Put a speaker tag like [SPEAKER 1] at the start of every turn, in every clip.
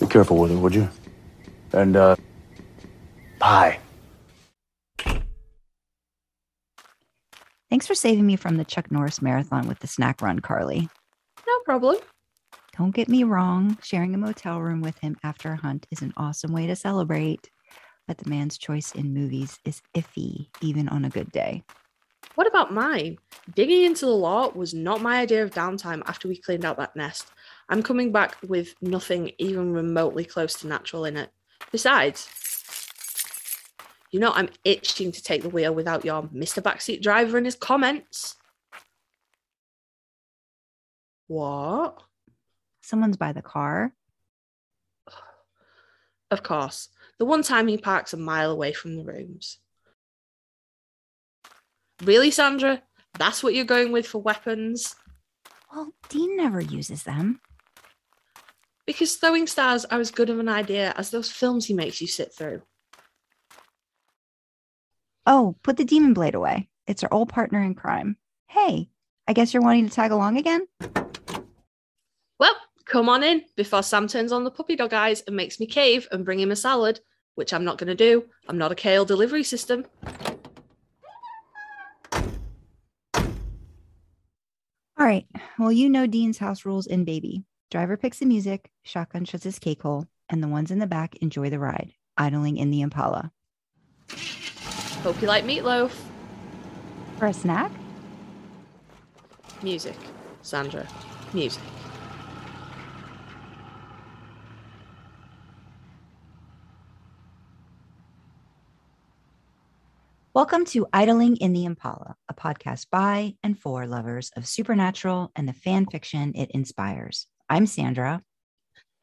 [SPEAKER 1] Be careful with it, would you? And, uh, pie.
[SPEAKER 2] Thanks for saving me from the Chuck Norris marathon with the snack run, Karlee.
[SPEAKER 3] No problem.
[SPEAKER 2] Don't get me wrong, sharing a motel room with him after a hunt is an awesome way to celebrate, but the man's choice in movies is iffy, even on a good day.
[SPEAKER 3] What about mine? Digging into the law was not my idea of downtime after we cleaned out that nest. I'm coming back with nothing even remotely close to natural in it. Besides, you know, I'm itching to take the wheel without your Mr. Backseat Driver and his comments. What?
[SPEAKER 2] Someone's by the car.
[SPEAKER 3] Of course, the one time he parks a mile away from the rooms. Really, Sandra? That's what you're going with for weapons?
[SPEAKER 2] Well, Dean never uses them.
[SPEAKER 3] Because throwing stars are as good of an idea as those films he makes you sit through.
[SPEAKER 2] Oh, put the demon blade away. It's our old partner in crime. Hey, I guess you're wanting to tag along again?
[SPEAKER 3] Well, come on in before Sam turns on the puppy dog eyes and makes me cave and bring him a salad, which I'm not going to do. I'm not a kale delivery system.
[SPEAKER 2] All right. Well, you know Dean's house rules in Baby. Driver picks the music, shotgun shuts his cake hole, and the ones in the back enjoy the ride, idling in the Impala.
[SPEAKER 3] Hope you like meatloaf.
[SPEAKER 2] For a snack?
[SPEAKER 3] Music. Sandra. Music.
[SPEAKER 2] Welcome to Idling in the Impala, a podcast by and for lovers of supernatural and the fan fiction it inspires. I'm Sandra.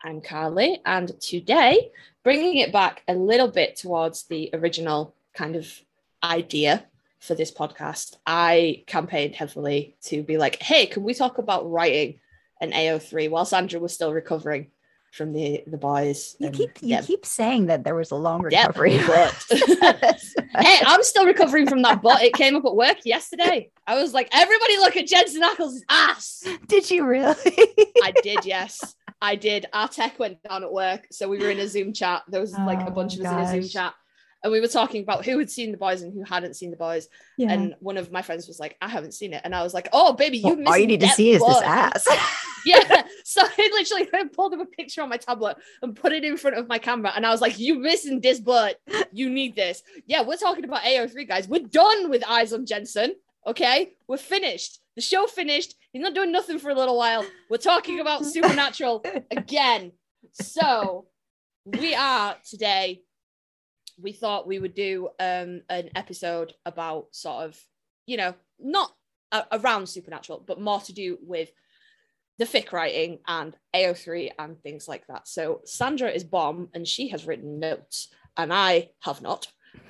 [SPEAKER 3] I'm Karlee, and today, bringing it back a little bit towards the original kind of idea for this podcast, I campaigned heavily to be like, hey, can we talk about writing an AO3 while Sandra was still recovering from the the boys?
[SPEAKER 2] You keep you
[SPEAKER 3] yeah.
[SPEAKER 2] keep saying that there was a long recovery.
[SPEAKER 3] hey, I'm still recovering from that butt. It came up at work yesterday. I was like, everybody look at Jensen Ackles' ass.
[SPEAKER 2] Did you really?
[SPEAKER 3] I did, yes. I did. Our tech went down at work. So we were in a Zoom chat. There was like a
[SPEAKER 2] Oh,
[SPEAKER 3] bunch of us in a Zoom
[SPEAKER 2] oh,
[SPEAKER 3] chat. And we were talking about who had seen the boys and who hadn't seen the boys.
[SPEAKER 2] yeah.
[SPEAKER 3] And one of my friends was like, I haven't seen it. And I was like, Oh, baby, you
[SPEAKER 2] Well,
[SPEAKER 3] missed
[SPEAKER 2] all you need to see is this ass.
[SPEAKER 3] Yeah. So I literally pulled up a picture on my tablet and put it in front of my camera. And I was like, You missing this but You need this. Yeah, we're talking about AO3, guys. We're done with Eyes on Jensen. Okay. We're finished. The show finished. He's not doing nothing for a little while. We're talking about Supernatural again. So we are today. We thought we would do um, an episode about sort of, you know, not around Supernatural, but more to do with the fic writing and AO3 and things like that. So Sandra is bomb and she has written notes, and I have not.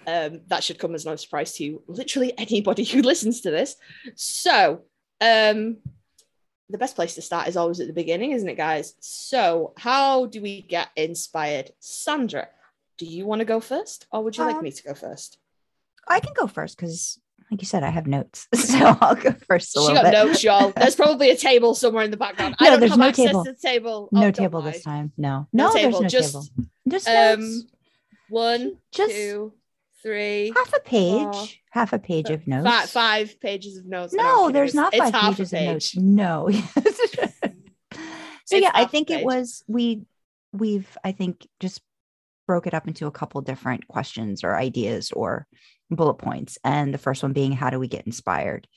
[SPEAKER 3] Um, that should come as no surprise to literally anybody who listens to this. So, um, the best place to start is always at the beginning, isn't it, guys? So, how do we get inspired? Sandra, do you want to go first, or would you like
[SPEAKER 2] Um,
[SPEAKER 3] me to go first?
[SPEAKER 2] I can go first because, like you said, I have notes, so I'll go first. A
[SPEAKER 3] She got
[SPEAKER 2] bit.
[SPEAKER 3] notes, y'all. There's probably a table somewhere in the background. I don't
[SPEAKER 2] there's
[SPEAKER 3] have
[SPEAKER 2] no
[SPEAKER 3] access
[SPEAKER 2] table.
[SPEAKER 3] to the table.
[SPEAKER 2] No
[SPEAKER 3] Oh, don't
[SPEAKER 2] table this time. No,
[SPEAKER 3] No
[SPEAKER 2] no,
[SPEAKER 3] table,
[SPEAKER 2] there's no
[SPEAKER 3] just,
[SPEAKER 2] table. Just
[SPEAKER 3] Um, one,
[SPEAKER 2] Just
[SPEAKER 3] two, three,
[SPEAKER 2] half a page,
[SPEAKER 3] four,
[SPEAKER 2] half a page of notes.
[SPEAKER 3] five, five pages of notes. No,
[SPEAKER 2] No, there's not
[SPEAKER 3] it's
[SPEAKER 2] five pages of notes. No. so
[SPEAKER 3] It's
[SPEAKER 2] yeah, I think it was we we've I think just broke it up into a couple different questions or ideas or bullet points. And the first one being how do we get inspired?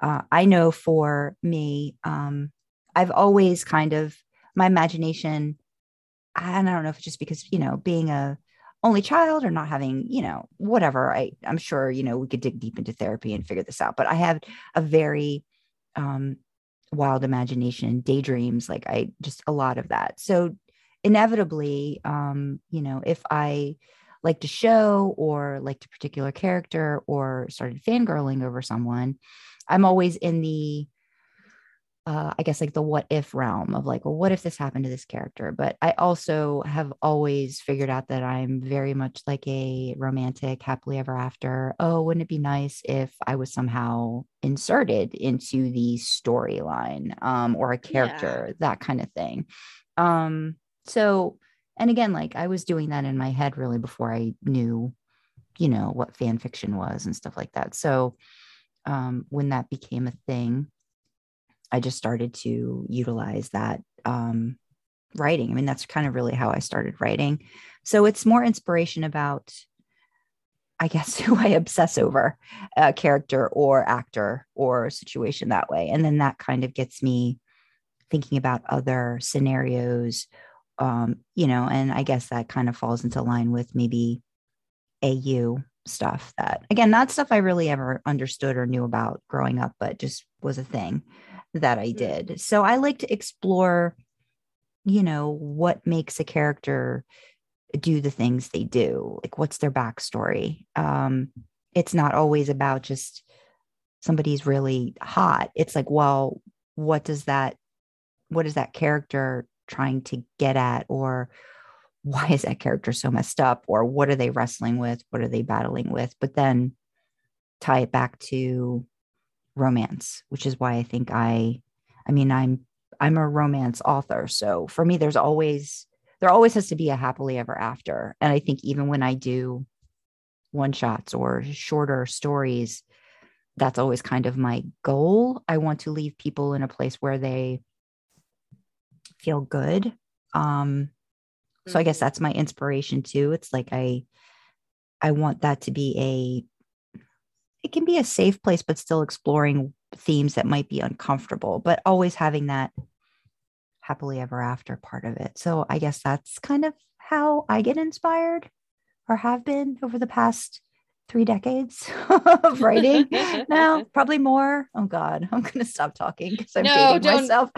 [SPEAKER 2] Uh, I know for me, um, I've always kind of my imagination, and I don't know if it's just because, you know, being a only child or not having, you know, whatever. I I'm sure, you know, we could dig deep into therapy and figure this out. But I have a very um wild imagination, daydreams, like I just a lot of that. So inevitably, um, you know, if I liked a show or liked a particular character or started fangirling over someone, I'm always in the uh, I guess like the what if realm of like, well, what if this happened to this character? But I also have always figured out that I'm very much like a romantic, happily ever after. Oh, wouldn't it be nice if I was somehow inserted into the storyline um, or a character, that kind of thing. Um, so and again, like I was doing that in my head really before I knew, you know, what fan fiction was and stuff like that. So um, when that became a thing, I just started to utilize that um, writing. I mean, that's kind of really how I started writing. So it's more inspiration about, I guess, who I obsess over, a character or actor or situation that way. And then that kind of gets me thinking about other scenarios, um, you know, and I guess that kind of falls into line with maybe AU stuff that, again, not stuff I really ever understood or knew about growing up, but just was a thing that I did. So I like to explore, you know, what makes a character do the things they do. Like, what's their backstory? Um, it's not always about just somebody's really hot. It's like, well, what does that, what does that character trying to get at? Or why is that character so messed up? Or what are they wrestling with? What are they battling with? But then tie it back to romance, which is why I think I, I mean, I'm, I'm a romance author. So for me, there's always, there always has to be a happily ever after. And I think even when I do one shots or shorter stories, that's always kind of my goal. I want to leave people in a place where they feel good. Um, so I guess
[SPEAKER 3] Mm-hmm.
[SPEAKER 2] that's my inspiration too. It's like I, I want that to be a, it can be a safe place, but still exploring themes that might be uncomfortable, but always having that happily ever after part of it. So I guess that's kind of how I get inspired or have been over the past three decades of writing now probably more oh god i'm gonna stop talking because i'm
[SPEAKER 3] No,
[SPEAKER 2] dating myself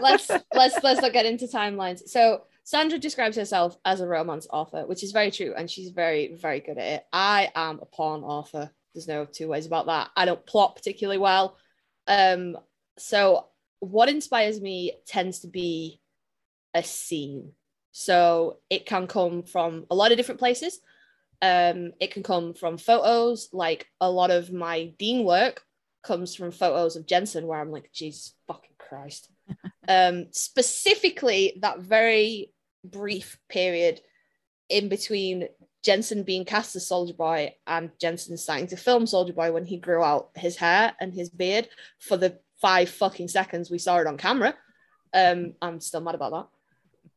[SPEAKER 3] let's let's let's not get into timelines. So Sandra describes herself as a romance author, which is very true, and she's very very good at it. I am a porn author. There's no two ways about that. I don't plot particularly well. Um, so what inspires me tends to be a scene. So it can come from a lot of different places. Um, it can come from photos, like a lot of my Dean work comes from photos of Jensen, where I'm like, Jesus fucking Christ. um, specifically, that very brief period in between Jensen being cast as Soldier Boy and Jensen starting to film Soldier Boy when he grew out his hair and his beard for the five fucking seconds we saw it on camera. Um, I'm still mad about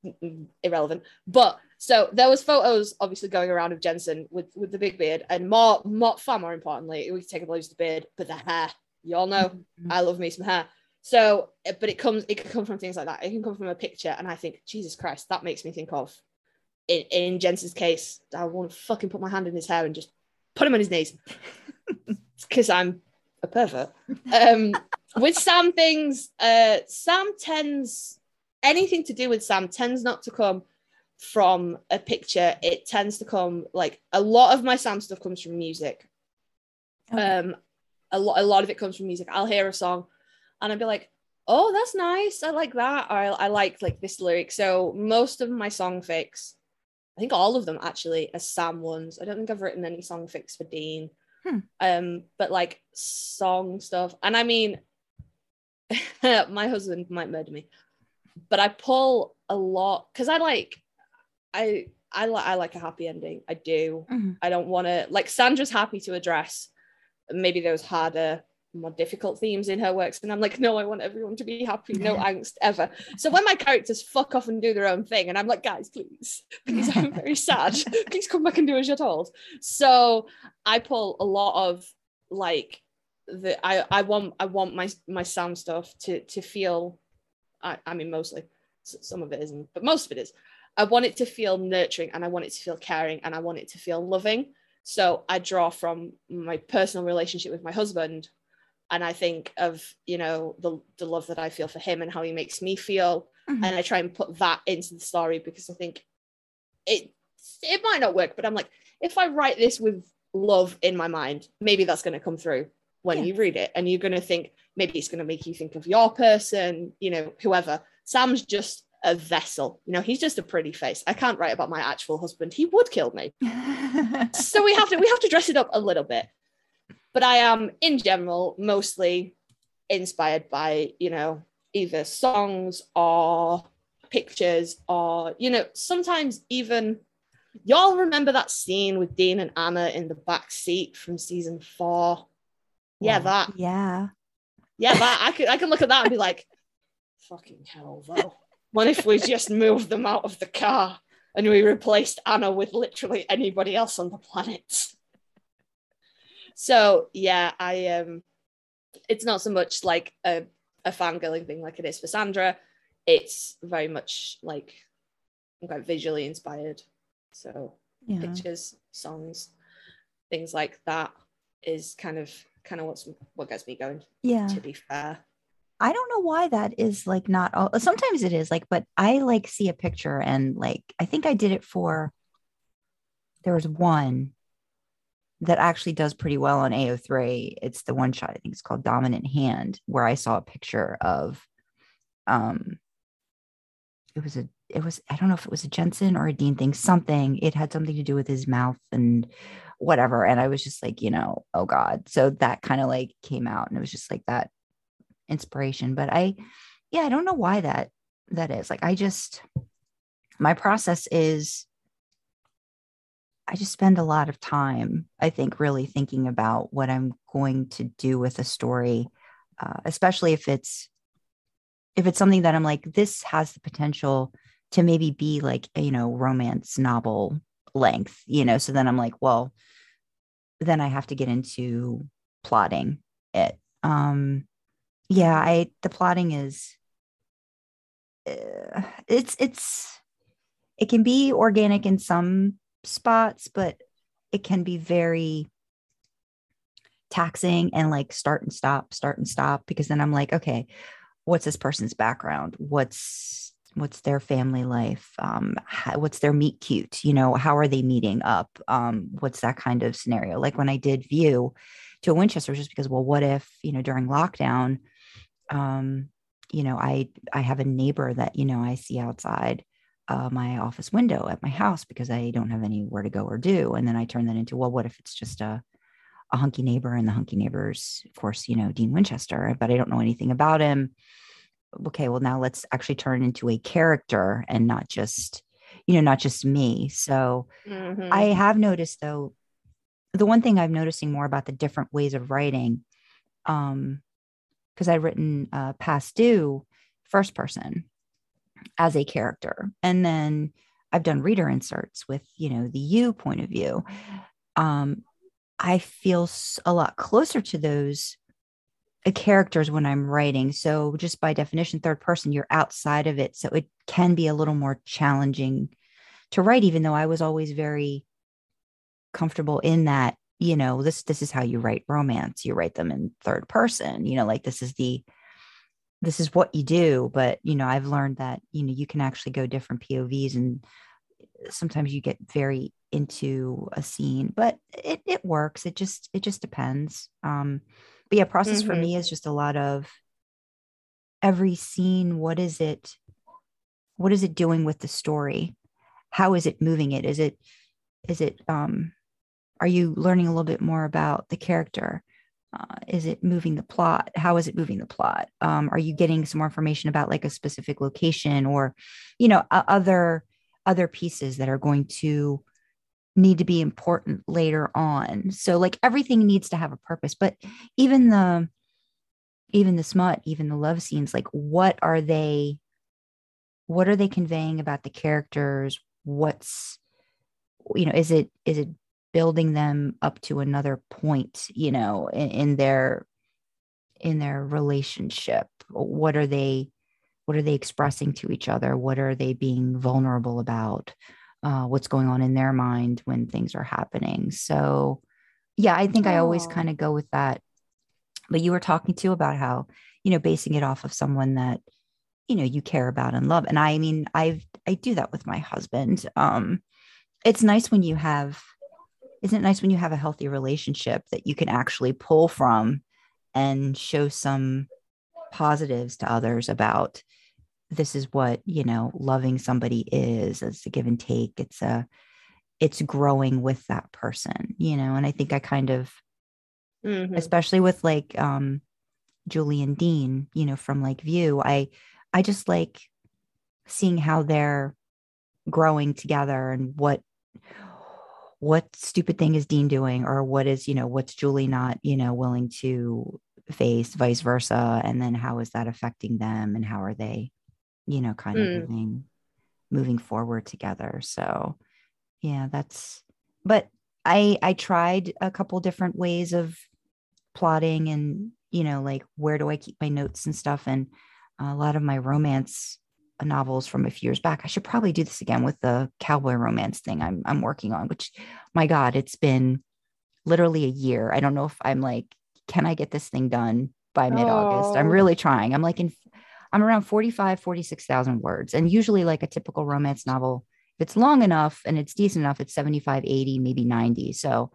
[SPEAKER 3] that. Irrelevant. But so there was photos obviously going around of Jensen with with the big beard and more, more far more importantly, we could take a lose the beard, but the hair. You all know I love me some hair. So, eh, but it comes, it can come from things like that. It can come from a picture, and I think, Jesus Christ, that makes me think of, in, in Jensen's case, I want to fucking put my hand in his hair and just put him on his knees, because I'm a pervert. Um, with Sam things, uh, Sam tends anything to do with Sam tends not to come from a picture. It tends to come like a lot of my Sam stuff comes from music.
[SPEAKER 2] Okay.
[SPEAKER 3] Um, a lot, a lot of it comes from music. I'll hear a song, and I'd be like, "Oh, that's nice. I like that." Or I, I like like this lyric. So most of my song fics, I think all of them actually, are Sam ones. I don't think I've written any song fics for Dean.
[SPEAKER 2] Hmm.
[SPEAKER 3] Um, but like song stuff, and I mean, my husband might murder me, but I pull a lot because I like, I I like I like a happy ending. I do.
[SPEAKER 2] Mhm.
[SPEAKER 3] I don't want to like Sandra's happy to address maybe those harder, more difficult themes in her works, and I'm like, no, I want everyone to be happy, no angst ever. So when my characters fuck off and do their own thing, and I'm like, guys, please, please, I'm very sad. please come back and do as you're told. So I pull a lot of like the I I want I want my my sound stuff to to feel. I I mean mostly some of it isn't, but most of it is. I want it to feel nurturing and I want it to feel caring and I want it to feel loving. So I draw from my personal relationship with my husband and I think of, you know, the, the love that I feel for him and how he makes me feel.
[SPEAKER 2] Mhm.
[SPEAKER 3] And I try and put that into the story because I think it it might not work, but I'm like, if I write this with love in my mind, maybe that's going to come through when
[SPEAKER 2] Yeah.
[SPEAKER 3] you read it. And you're going to think, maybe it's going to make you think of your person, you know, whoever. Sam's just a vessel. You know, he's just a pretty face. I can't write about my actual husband. He would kill me. So we have to we have to dress it up a little bit. But I am in general mostly inspired by, you know, either songs or pictures or you know sometimes even y'all remember that scene with Dean and Anna in the back seat from season four yeah that
[SPEAKER 2] Yeah.
[SPEAKER 3] yeah that I could I can look at that and be like fucking hell though what if we just moved them out of the car and we replaced Anna with literally anybody else on the planet so yeah I um it's not so much like a, a fangirling thing like it is for Sandra it's very much like I'm quite visually inspired so
[SPEAKER 2] Yeah.
[SPEAKER 3] pictures songs things like that is kind of kind of what's what gets me going
[SPEAKER 2] Yeah.
[SPEAKER 3] to be fair
[SPEAKER 2] I don't know why that is like not all sometimes it is like, but I like see a picture and like I think I did it for there was one that actually does pretty well on AO3. It's the one shot, I think it's called Dominant Hand, where I saw a picture of um it was a it was I don't know if it was a Jensen or a Dean thing, something. It had something to do with his mouth and whatever. And I was just like, you know, oh God. So that kind of like came out and it was just like that inspiration but i yeah i don't know why that that is. Like i just my process is i just spend a lot of time i think really thinking about what i'm going to do with a story uh, especially if it's if it's something that i'm like this has the potential to maybe be like a, you know romance novel length you know? So then i'm like well then i have to get into plotting it. Um yeah i the plotting is uh, it's it's it can be organic in some spots but it can be very taxing and like start and stop start and stop because then i'm like okay what's this person's background? What's what's their family life? Um how, what's their meet cute? You know how are they meeting up? Um what's that kind of scenario? Like when i did view to a winchester just because well what if you know during lockdown um you know i i have a neighbor that you know i see outside uh, my office window at my house because i don't have anywhere to go or do. And then i turn that into well what if it's just a a hunky neighbor and the hunky neighbors of course you know dean winchester but i don't know anything about him. Okay well now let's actually turn into a character and not just you know not just me. So
[SPEAKER 3] Mhm.
[SPEAKER 2] I have noticed though, the one thing I'm noticing more about the different ways of writing, um, because I've written uh, past due first person as a character, and then I've done reader inserts with you know the you point of view. Um, I feel a lot closer to those uh, characters when I'm writing. So just by definition, third person, you're outside of it, so it can be a little more challenging to write even though i was always very comfortable in that you know this this is how you write romance you write them in third person you know like this is the this is what you do but you know i've learned that you know you can actually go different povs and sometimes you get very into a scene but it it works it just it just depends um but yeah process for
[SPEAKER 3] Mhm.
[SPEAKER 2] me is just a lot of every scene what is it what is it doing with the story how is it moving it is it is it um are you learning a little bit more about the character? Uh, is it moving the plot? How is it moving the plot? Um, are you getting some more information about like a specific location or you know o- other other pieces that are going to need to be important later on? So like everything needs to have a purpose but even the even the smut even the love scenes like what are they what are they conveying about the characters? What's you know is it is it building them up to another point you know in, in their in their relationship. What are they what are they expressing to each other? What are they being vulnerable about? Uh, what's going on in their mind when things are happening? So yeah i think i always kind of go with that. But you were talking too about how you know basing it off of someone that you know you care about and love. And i mean i've i do that with my husband. Um it's nice when you have isn't it nice when you have a healthy relationship that you can actually pull from and show some positives to others about this is what you know loving somebody is it's a give and take it's a it's growing with that person you know and i think i kind of
[SPEAKER 3] Mhm.
[SPEAKER 2] especially with like um Julie and Dean, you know, from like View. I I just like seeing how they're growing together and what what stupid thing is Dean doing or what is, you know, what's Julie not, you know, willing to face, vice versa. And then how is that affecting them and how are they, you know, kind of
[SPEAKER 3] Mm.
[SPEAKER 2] moving moving forward together. So yeah, that's but I I tried a couple different ways of plotting and you know, like where do I keep my notes and stuff and a lot of my romance novels from a few years back. I should probably do this again with the cowboy romance thing I'm I'm working on, which my God, it's been literally a year. I don't know if I'm like, can I get this thing done by mid-August? I'm
[SPEAKER 3] Oh.
[SPEAKER 2] really trying. I'm like in I'm around 45, 46,000 words. And usually like a typical romance novel, if it's long enough and it's decent enough, it's 75, 80, maybe 90. So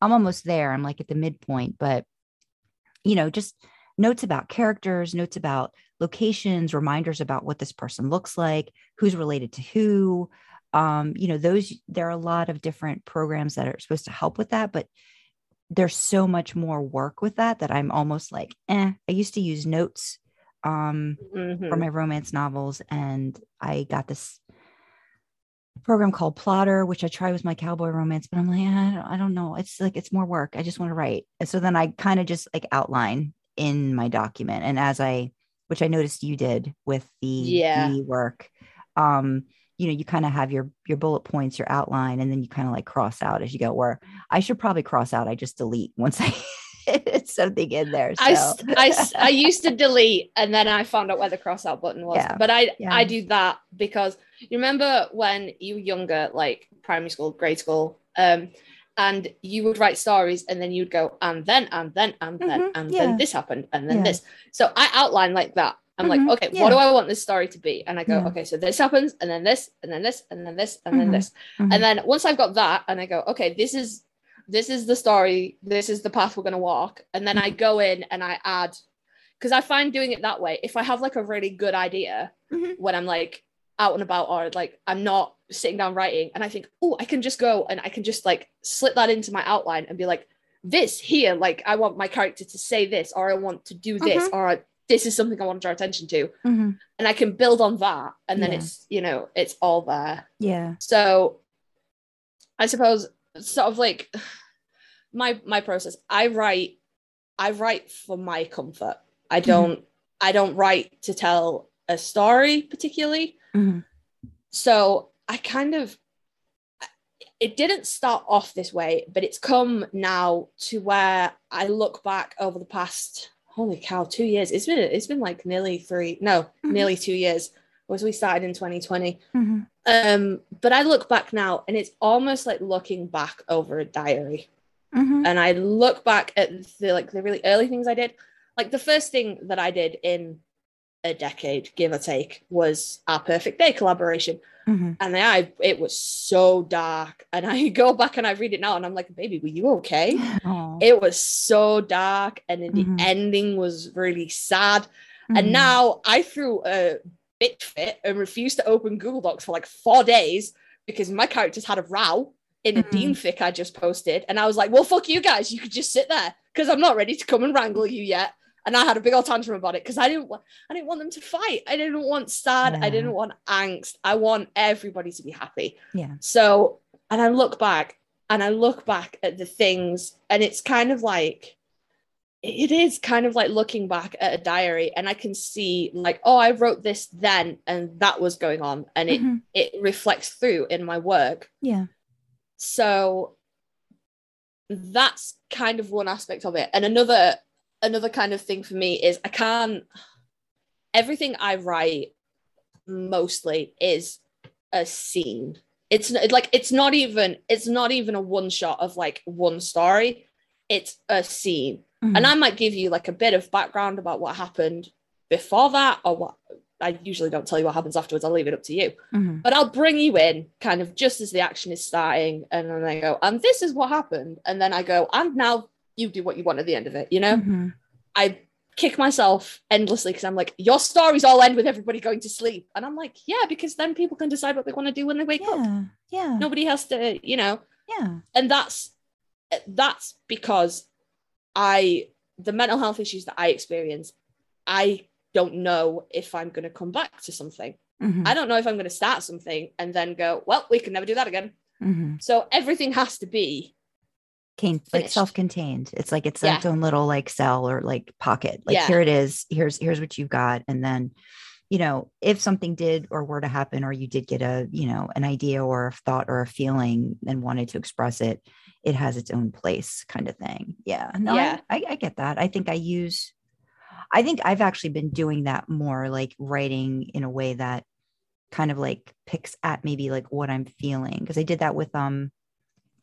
[SPEAKER 2] I'm almost there. I'm like at the midpoint, but you know, just notes about characters, notes about locations, reminders about what this person looks like, who's related to who. Um, you know, those there are a lot of different programs that are supposed to help with that, but there's so much more work with that that I'm almost like, eh. I used to use notes um for
[SPEAKER 3] Mhm.
[SPEAKER 2] my romance novels and I got this program called Plottr, which I tried with my cowboy romance, but I'm like, I don't, I don't know. It's like it's more work. I just want to write. And so then I kind of just like outline in my document. And as I, which I noticed you did with the
[SPEAKER 3] Yeah.
[SPEAKER 2] the work, um, you know, you kind of have your your bullet points, your outline, and then you kind of like cross out as you go. Where I should probably cross out. I just delete once I hit something in there. So.
[SPEAKER 3] I, I, I used to delete and then I found out where the cross out button was.
[SPEAKER 2] Yeah.
[SPEAKER 3] But I
[SPEAKER 2] Yeah.
[SPEAKER 3] I do that because you remember when you were younger, like primary school, grade school, um, and you would write stories and then you'd go, and then, and then, and then,
[SPEAKER 2] Mhm,
[SPEAKER 3] and
[SPEAKER 2] yeah.
[SPEAKER 3] then this happened, and then
[SPEAKER 2] Yeah.
[SPEAKER 3] this. So I outline like that. I'm
[SPEAKER 2] Mhm,
[SPEAKER 3] like, okay,
[SPEAKER 2] yeah.
[SPEAKER 3] what do I want this story to be? And I go, okay, so this happens, and then this, and then this, and then this, and then
[SPEAKER 2] Mhm,
[SPEAKER 3] this.
[SPEAKER 2] Mhm.
[SPEAKER 3] And then once I've got that, and I go, okay, this is this is the story, this is the path we're gonna walk. And then I go in and I add because I find doing it that way, if I have like a really good idea
[SPEAKER 2] Mhm.
[SPEAKER 3] when I'm like out and about or like I'm not sitting down writing and I think, oh, I can just go and I can just like slip that into my outline and be like, this here, like I want my character to say this, or I want to do this,
[SPEAKER 2] Mhm.
[SPEAKER 3] or this is something I want to draw attention to.
[SPEAKER 2] Mhm.
[SPEAKER 3] And I can build on that. And then
[SPEAKER 2] Yeah.
[SPEAKER 3] it's, you know, it's all there.
[SPEAKER 2] yeah.
[SPEAKER 3] So I suppose sort of like my my process. I write I write for my comfort. I don't I don't write to tell a story particularly.
[SPEAKER 2] Mhm.
[SPEAKER 3] So I kind of it didn't start off this way, but it's come now to where I look back over the past holy cow, two years. It's been it's been like nearly three, no,
[SPEAKER 2] Mhm.
[SPEAKER 3] nearly two years. Was we started in 2020.
[SPEAKER 2] Mhm.
[SPEAKER 3] Um, but I look back now and it's almost like looking back over a diary.
[SPEAKER 2] Mhm.
[SPEAKER 3] And I look back at the like the really early things I did. Like the first thing that I did in a decade, give or take, was our perfect day collaboration.
[SPEAKER 2] Mhm.
[SPEAKER 3] And I it was so dark. And I go back and I read it now and I'm like, baby, were you okay?
[SPEAKER 2] Aw.
[SPEAKER 3] It was so dark and then
[SPEAKER 2] Mhm.
[SPEAKER 3] the ending was really sad.
[SPEAKER 2] Mhm.
[SPEAKER 3] And now I threw a bit fit and refused to open Google Docs for like four days because my characters had a row in a
[SPEAKER 2] Mhm.
[SPEAKER 3] Dean fic I just posted. And I was like, well, fuck you guys. You could just sit there because I'm not ready to come and wrangle you yet. And I had a big old tantrum about it because I didn't want I didn't want them to fight. I didn't want sad. I didn't want angst. I want everybody to be happy.
[SPEAKER 2] yeah.
[SPEAKER 3] So, and I look back and I look back at the things, and it's kind of like, it is kind of like looking back at a diary, and I can see, like, oh, I wrote this then, and that was going on, and it,
[SPEAKER 2] Mhm.
[SPEAKER 3] it reflects through in my work.
[SPEAKER 2] Yeah.
[SPEAKER 3] So, that's kind of one aspect of it. And another, another kind of thing for me is I can't, everything I write mostly is a scene. It's like it's not even it's not even a one shot of like one story. It's a scene.
[SPEAKER 2] Mhm.
[SPEAKER 3] and i might give you like a bit of background about what happened before that or what i usually don't tell you what happens afterwards. I'll leave it up to you.
[SPEAKER 2] Mhm.
[SPEAKER 3] but i'll bring you in kind of just as the action is starting and then i go and this is what happened. And then i go and now you do what you want at the end of it you know
[SPEAKER 2] Mhm.
[SPEAKER 3] I kick myself endlessly because I'm like, your stories all end with everybody going to sleep. And I'm like, yeah, because then people can decide what they want to do when they wake up.
[SPEAKER 2] Yeah. Yeah.
[SPEAKER 3] Nobody has to, you know,
[SPEAKER 2] Yeah.
[SPEAKER 3] and that's that's because I the mental health issues that I experience, I don't know if I'm gonna come back to something.
[SPEAKER 2] Mhm,
[SPEAKER 3] I don't know if I'm going to start something and then go, well, we can never do that again.
[SPEAKER 2] mhm.
[SPEAKER 3] So everything has to be,
[SPEAKER 2] Can- like self-contained. It's like it's
[SPEAKER 3] Yeah.
[SPEAKER 2] its own little like cell or like pocket. Like
[SPEAKER 3] Yeah.
[SPEAKER 2] here it is. Here's here's what you've got, and then you know if something did or were to happen, or you did get a you know an idea or a thought or a feeling and wanted to express it, it has its own place, kind of thing. Yeah. No, I- I, I get that. I think I use. I think I've actually been doing that more, like writing in a way that kind of like picks at maybe like what I'm feeling because I did that with um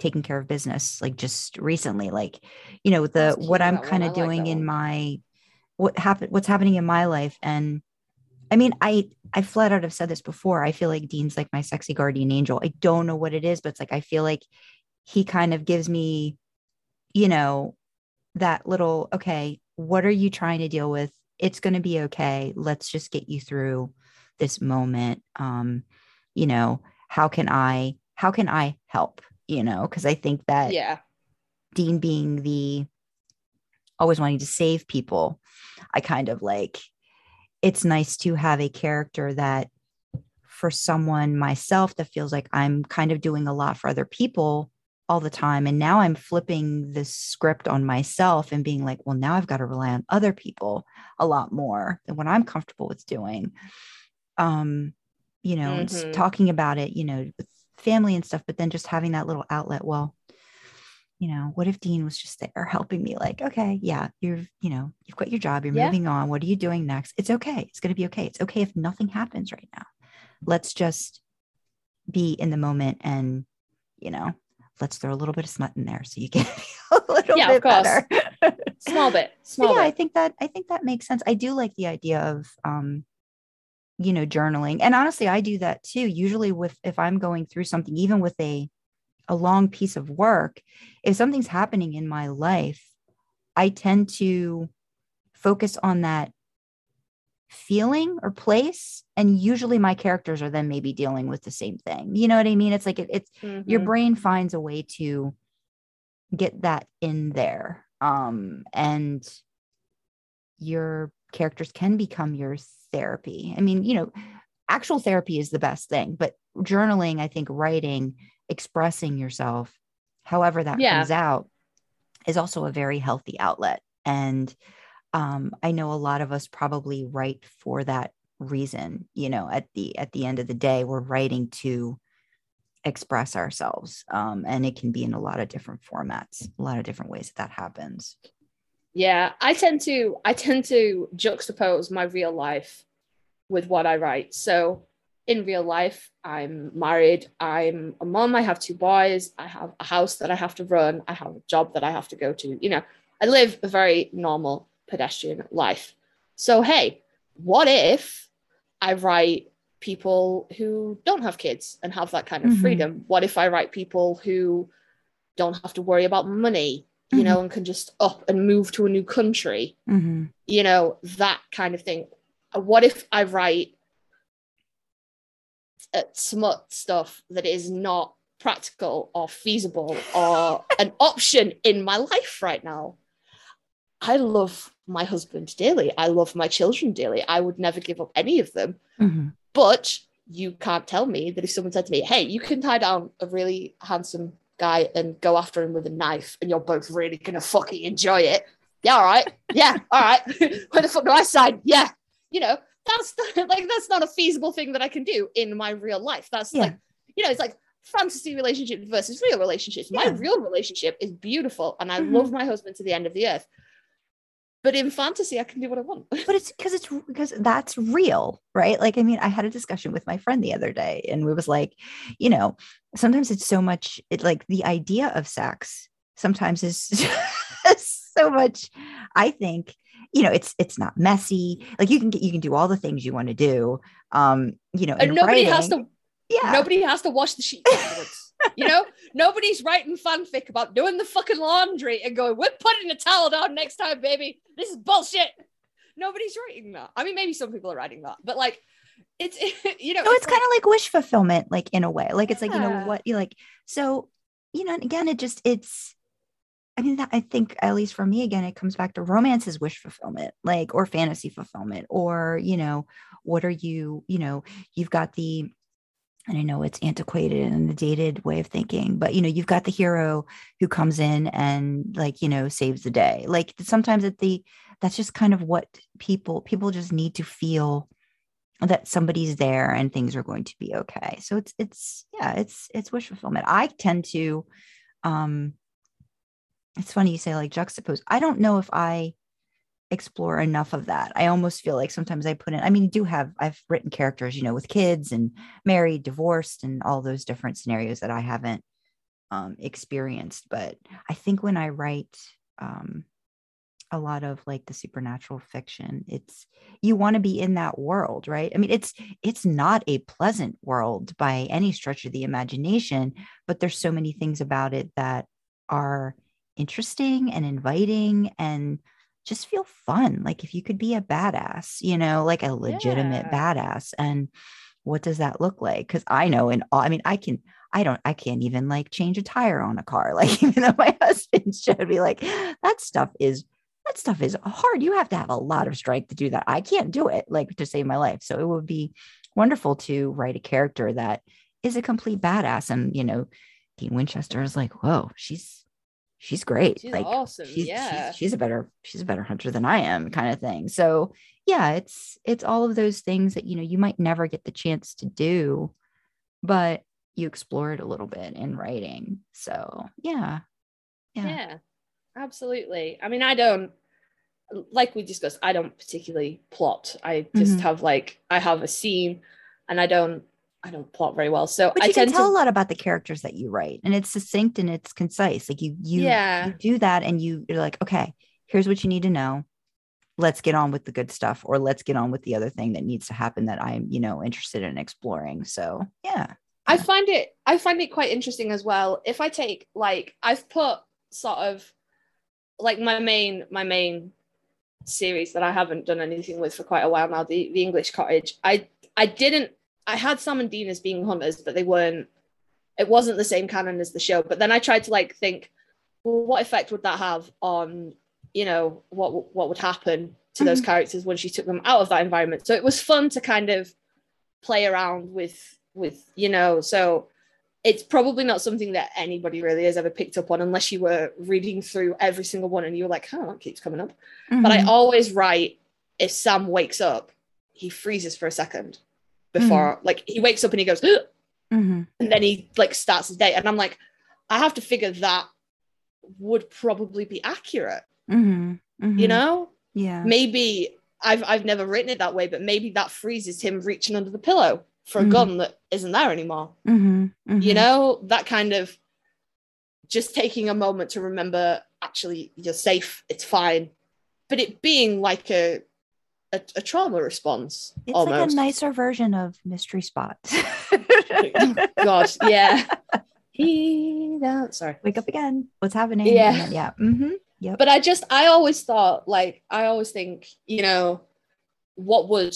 [SPEAKER 2] taking care of business like just recently like you know the what I'm kind of doing
[SPEAKER 3] that
[SPEAKER 2] in my what happened what's happening in my life and I mean I I flat out have said this before I feel like Dean's like my sexy guardian angel. I don't know what it is but it's like I feel like he kind of gives me you know that little okay what are you trying to deal with? It's going to be okay. Let's just get you through this moment um you know how can i how can i help you know because i think that
[SPEAKER 3] yeah,
[SPEAKER 2] dean being the always wanting to save people i kind of like it's nice to have a character that for someone myself that feels like i'm kind of doing a lot for other people all the time. And now i'm flipping the script on myself and being like well now i've got to rely on other people a lot more than what i'm comfortable with doing. Um you know
[SPEAKER 3] Mhm.
[SPEAKER 2] talking about it you know with family and stuff but then just having that little outlet well you know what if dean was just there helping me? Like okay yeah you've you know you've quit your job you're
[SPEAKER 3] Yeah.
[SPEAKER 2] moving on. What are you doing next? It's okay. It's going to be okay. It's okay if nothing happens right now. Let's just be in the moment and you know let's throw a little bit of smut in there so you get a little
[SPEAKER 3] Yeah, of
[SPEAKER 2] bit better.
[SPEAKER 3] Small bit,
[SPEAKER 2] so
[SPEAKER 3] small
[SPEAKER 2] yeah, I think that I think that makes sense. I do like the idea of um, you know, journaling. And honestly, I do that too. Usually with if I'm going through something, even with a a long piece of work, if something's happening in my life, I tend to focus on that feeling or place. And usually my characters are then maybe dealing with the same thing. You know what I mean? It's like it, it's your
[SPEAKER 3] Mhm.
[SPEAKER 2] brain finds a way to get that in there um and your characters can become your therapy. I mean you know actual therapy is the best thing but journaling i think writing expressing yourself however that
[SPEAKER 3] Yeah.
[SPEAKER 2] comes out is also a very healthy outlet. And um, i know a lot of us probably write for that reason you know at the at the end of the day we're writing to express ourselves um, and it can be in a lot of different formats a lot of different ways that that happens
[SPEAKER 3] Yeah, I tend to I tend to juxtapose my real life with what I write. So in real life, I'm married, I'm a mom, I have two boys, I have a house that I have to run, I have a job that I have to go to. You know, I live a very normal pedestrian life. So hey, what if I write people who don't have kids and have that kind of
[SPEAKER 2] Mhm.
[SPEAKER 3] freedom? What if I write people who don't have to worry about money, you know, and can just up and move to a new country,
[SPEAKER 2] Mhm.
[SPEAKER 3] you know, that kind of thing. Uh, What if I write uh, smut stuff that is not practical or feasible or an option in my life right now? I love my husband dearly. I love my children dearly. I would never give up any of them.
[SPEAKER 2] Mhm.
[SPEAKER 3] But you can't tell me that if someone said to me, hey, you can tie down a really handsome guy and go after him with a knife and you're both really going to fucking enjoy it. Yeah, all right. Yeah, all right. Where the fuck do I sign? Yeah. You know, that's like, that's not a feasible thing that I can do in my real life. That's
[SPEAKER 2] Yeah.
[SPEAKER 3] like, you know, it's like fantasy relationships versus real relationships. My real relationship is beautiful and I
[SPEAKER 2] Mhm.
[SPEAKER 3] love my husband to the end of the earth. But in fantasy, I can do what I want.
[SPEAKER 2] but it's because it's because that's real right like i mean i had a discussion with my friend the other day and we was like you know sometimes it's so much it like the idea of sex sometimes is so much i think you know it's it's not messy like you can get you can do all the things you want to do um you know
[SPEAKER 3] and nobody has to
[SPEAKER 2] yeah
[SPEAKER 3] Nobody has to wash the sheets. You know, nobody's writing fanfic about doing the fucking laundry and going, "We're putting a towel down next time, baby." This is bullshit. Nobody's writing that. I mean, maybe some people are writing that, but like, it's you know,
[SPEAKER 2] no it's kind of like wish fulfillment like in a way like it's like you know what you like so you know and again it just it's i mean that i think at least for me again it comes back to romance is wish fulfillment like or fantasy fulfillment or you know what are you you know you've got the and I know it's antiquated and the dated way of thinking, but you know, you've got the hero who comes in and like, you know, saves the day. Like sometimes at the that's just kind of what people people just need to feel that somebody's there and things are going to be okay. So it's it's yeah, it's it's wish fulfillment. I tend to um it's funny you say like juxtapose. I don't know if I explore enough of that. I almost feel like sometimes I put in, I mean, do have, I've written characters, you know, with kids and married, divorced, and all those different scenarios that I haven't um, experienced. But I think when I write um, a lot of like the supernatural fiction, it's, you want to be in that world, right? I mean, it's, it's not a pleasant world by any stretch of the imagination, but there's so many things about it that are interesting and inviting and just feel fun. Like if you could be a badass, you know, like a legitimate
[SPEAKER 3] Yeah.
[SPEAKER 2] badass. And what does that look like? Because I know, and I mean, I can, I don't, I can't even like change a tire on a car. Like even though my husband should be like, that stuff is, that stuff is hard. You have to have a lot of strength to do that. I can't do it like to save my life. So it would be wonderful to write a character that is a complete badass. And, you know, Dean Winchester is like, whoa, she's, she's great.
[SPEAKER 3] She's
[SPEAKER 2] like,
[SPEAKER 3] awesome.
[SPEAKER 2] she's,
[SPEAKER 3] yeah.
[SPEAKER 2] she's she's a better she's a better hunter than I am kind of thing. So yeah, it's it's all of those things that you know you might never get the chance to do, but you explore it a little bit in writing. So yeah.
[SPEAKER 3] yeah.
[SPEAKER 2] Yeah.
[SPEAKER 3] absolutely. I mean, I don't like we discussed, I don't particularly plot. I just
[SPEAKER 2] Mhm.
[SPEAKER 3] have like I have a scene and I don't I don't plot very well. So
[SPEAKER 2] But
[SPEAKER 3] I tend
[SPEAKER 2] tell
[SPEAKER 3] to
[SPEAKER 2] a lot about the characters that you write and it's succinct and it's concise. Like you you,
[SPEAKER 3] Yeah.
[SPEAKER 2] you do that and you, you're like, okay, here's what you need to know. Let's get on with the good stuff, or let's get on with the other thing that needs to happen that I'm, you know, interested in exploring. So yeah.
[SPEAKER 3] I find it I find it quite interesting as well. If I take like I've put sort of like my main my main series that I haven't done anything with for quite a while now, the the English Cottage. I I didn't I had Sam and Dean as being hunters, but they weren't it wasn't the same canon as the show. But then I tried to like think, well, what effect would that have on, you know, what what would happen to those
[SPEAKER 2] Mhm.
[SPEAKER 3] characters when she took them out of that environment? So it was fun to kind of play around with with you know so it's probably not something that anybody really has ever picked up on unless you were reading through every single one and you were like oh that keeps coming up but i
[SPEAKER 2] Mhm.
[SPEAKER 3] always write if sam wakes up he freezes for a second before like he wakes up and he goes "Ugh,"
[SPEAKER 2] Mhm.
[SPEAKER 3] and then he like starts his day and i'm like i have to figure that would probably be accurate
[SPEAKER 2] Mhm.
[SPEAKER 3] you
[SPEAKER 2] Mhm.
[SPEAKER 3] know
[SPEAKER 2] yeah.
[SPEAKER 3] maybe I've I've never written it that way, but maybe that freezes him reaching under the pillow for a
[SPEAKER 2] Mhm.
[SPEAKER 3] gun that isn't there anymore.
[SPEAKER 2] Mhm.
[SPEAKER 3] You know, that kind of just taking a moment to remember actually you're safe, it's fine. But it being like a a, a trauma response
[SPEAKER 2] It's
[SPEAKER 3] almost.
[SPEAKER 2] like a nicer version of Mystery Spot.
[SPEAKER 3] God, yeah. he don't sorry.
[SPEAKER 2] Wake up again. What's happening?
[SPEAKER 3] Yeah.
[SPEAKER 2] Then- yeah. hmm Yep.
[SPEAKER 3] but I just I always thought like I always think you know what would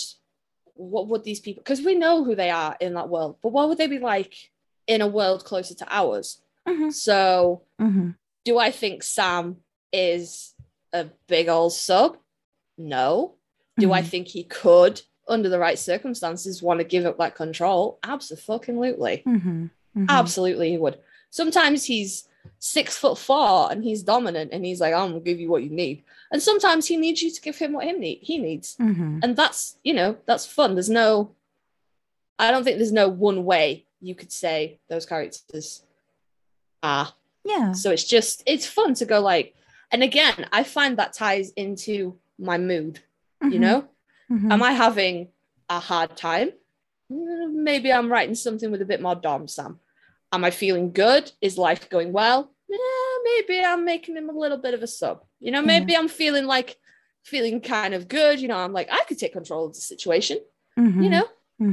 [SPEAKER 3] what would these people because we know who they are in that world but what would they be like in a world closer to ours
[SPEAKER 2] Mhm.
[SPEAKER 3] so
[SPEAKER 2] Mhm.
[SPEAKER 3] do I think Sam is a big old sub no do I
[SPEAKER 2] Mhm.
[SPEAKER 3] think he could under the right circumstances want to give up that control absolutely
[SPEAKER 2] Mhm. Mhm.
[SPEAKER 3] absolutely he would sometimes he's six foot four and he's dominant and he's like i'm gonna give you what you need and sometimes he needs you to give him what him need he needs
[SPEAKER 2] Mhm.
[SPEAKER 3] and that's you know that's fun there's no i don't think there's no one way you could say those characters are
[SPEAKER 2] Yeah.
[SPEAKER 3] so it's just it's fun to go like and again i find that ties into my mood you
[SPEAKER 2] Mhm.
[SPEAKER 3] know
[SPEAKER 2] Mhm.
[SPEAKER 3] am i having a hard time Mm, maybe i'm writing something with a bit more dom sam am i feeling good is life going well yeah maybe i'm making him a little bit of a sub you know
[SPEAKER 2] Yeah.
[SPEAKER 3] maybe i'm feeling like feeling kind of good you know i'm like i could take control of the situation you
[SPEAKER 2] Mhm.
[SPEAKER 3] know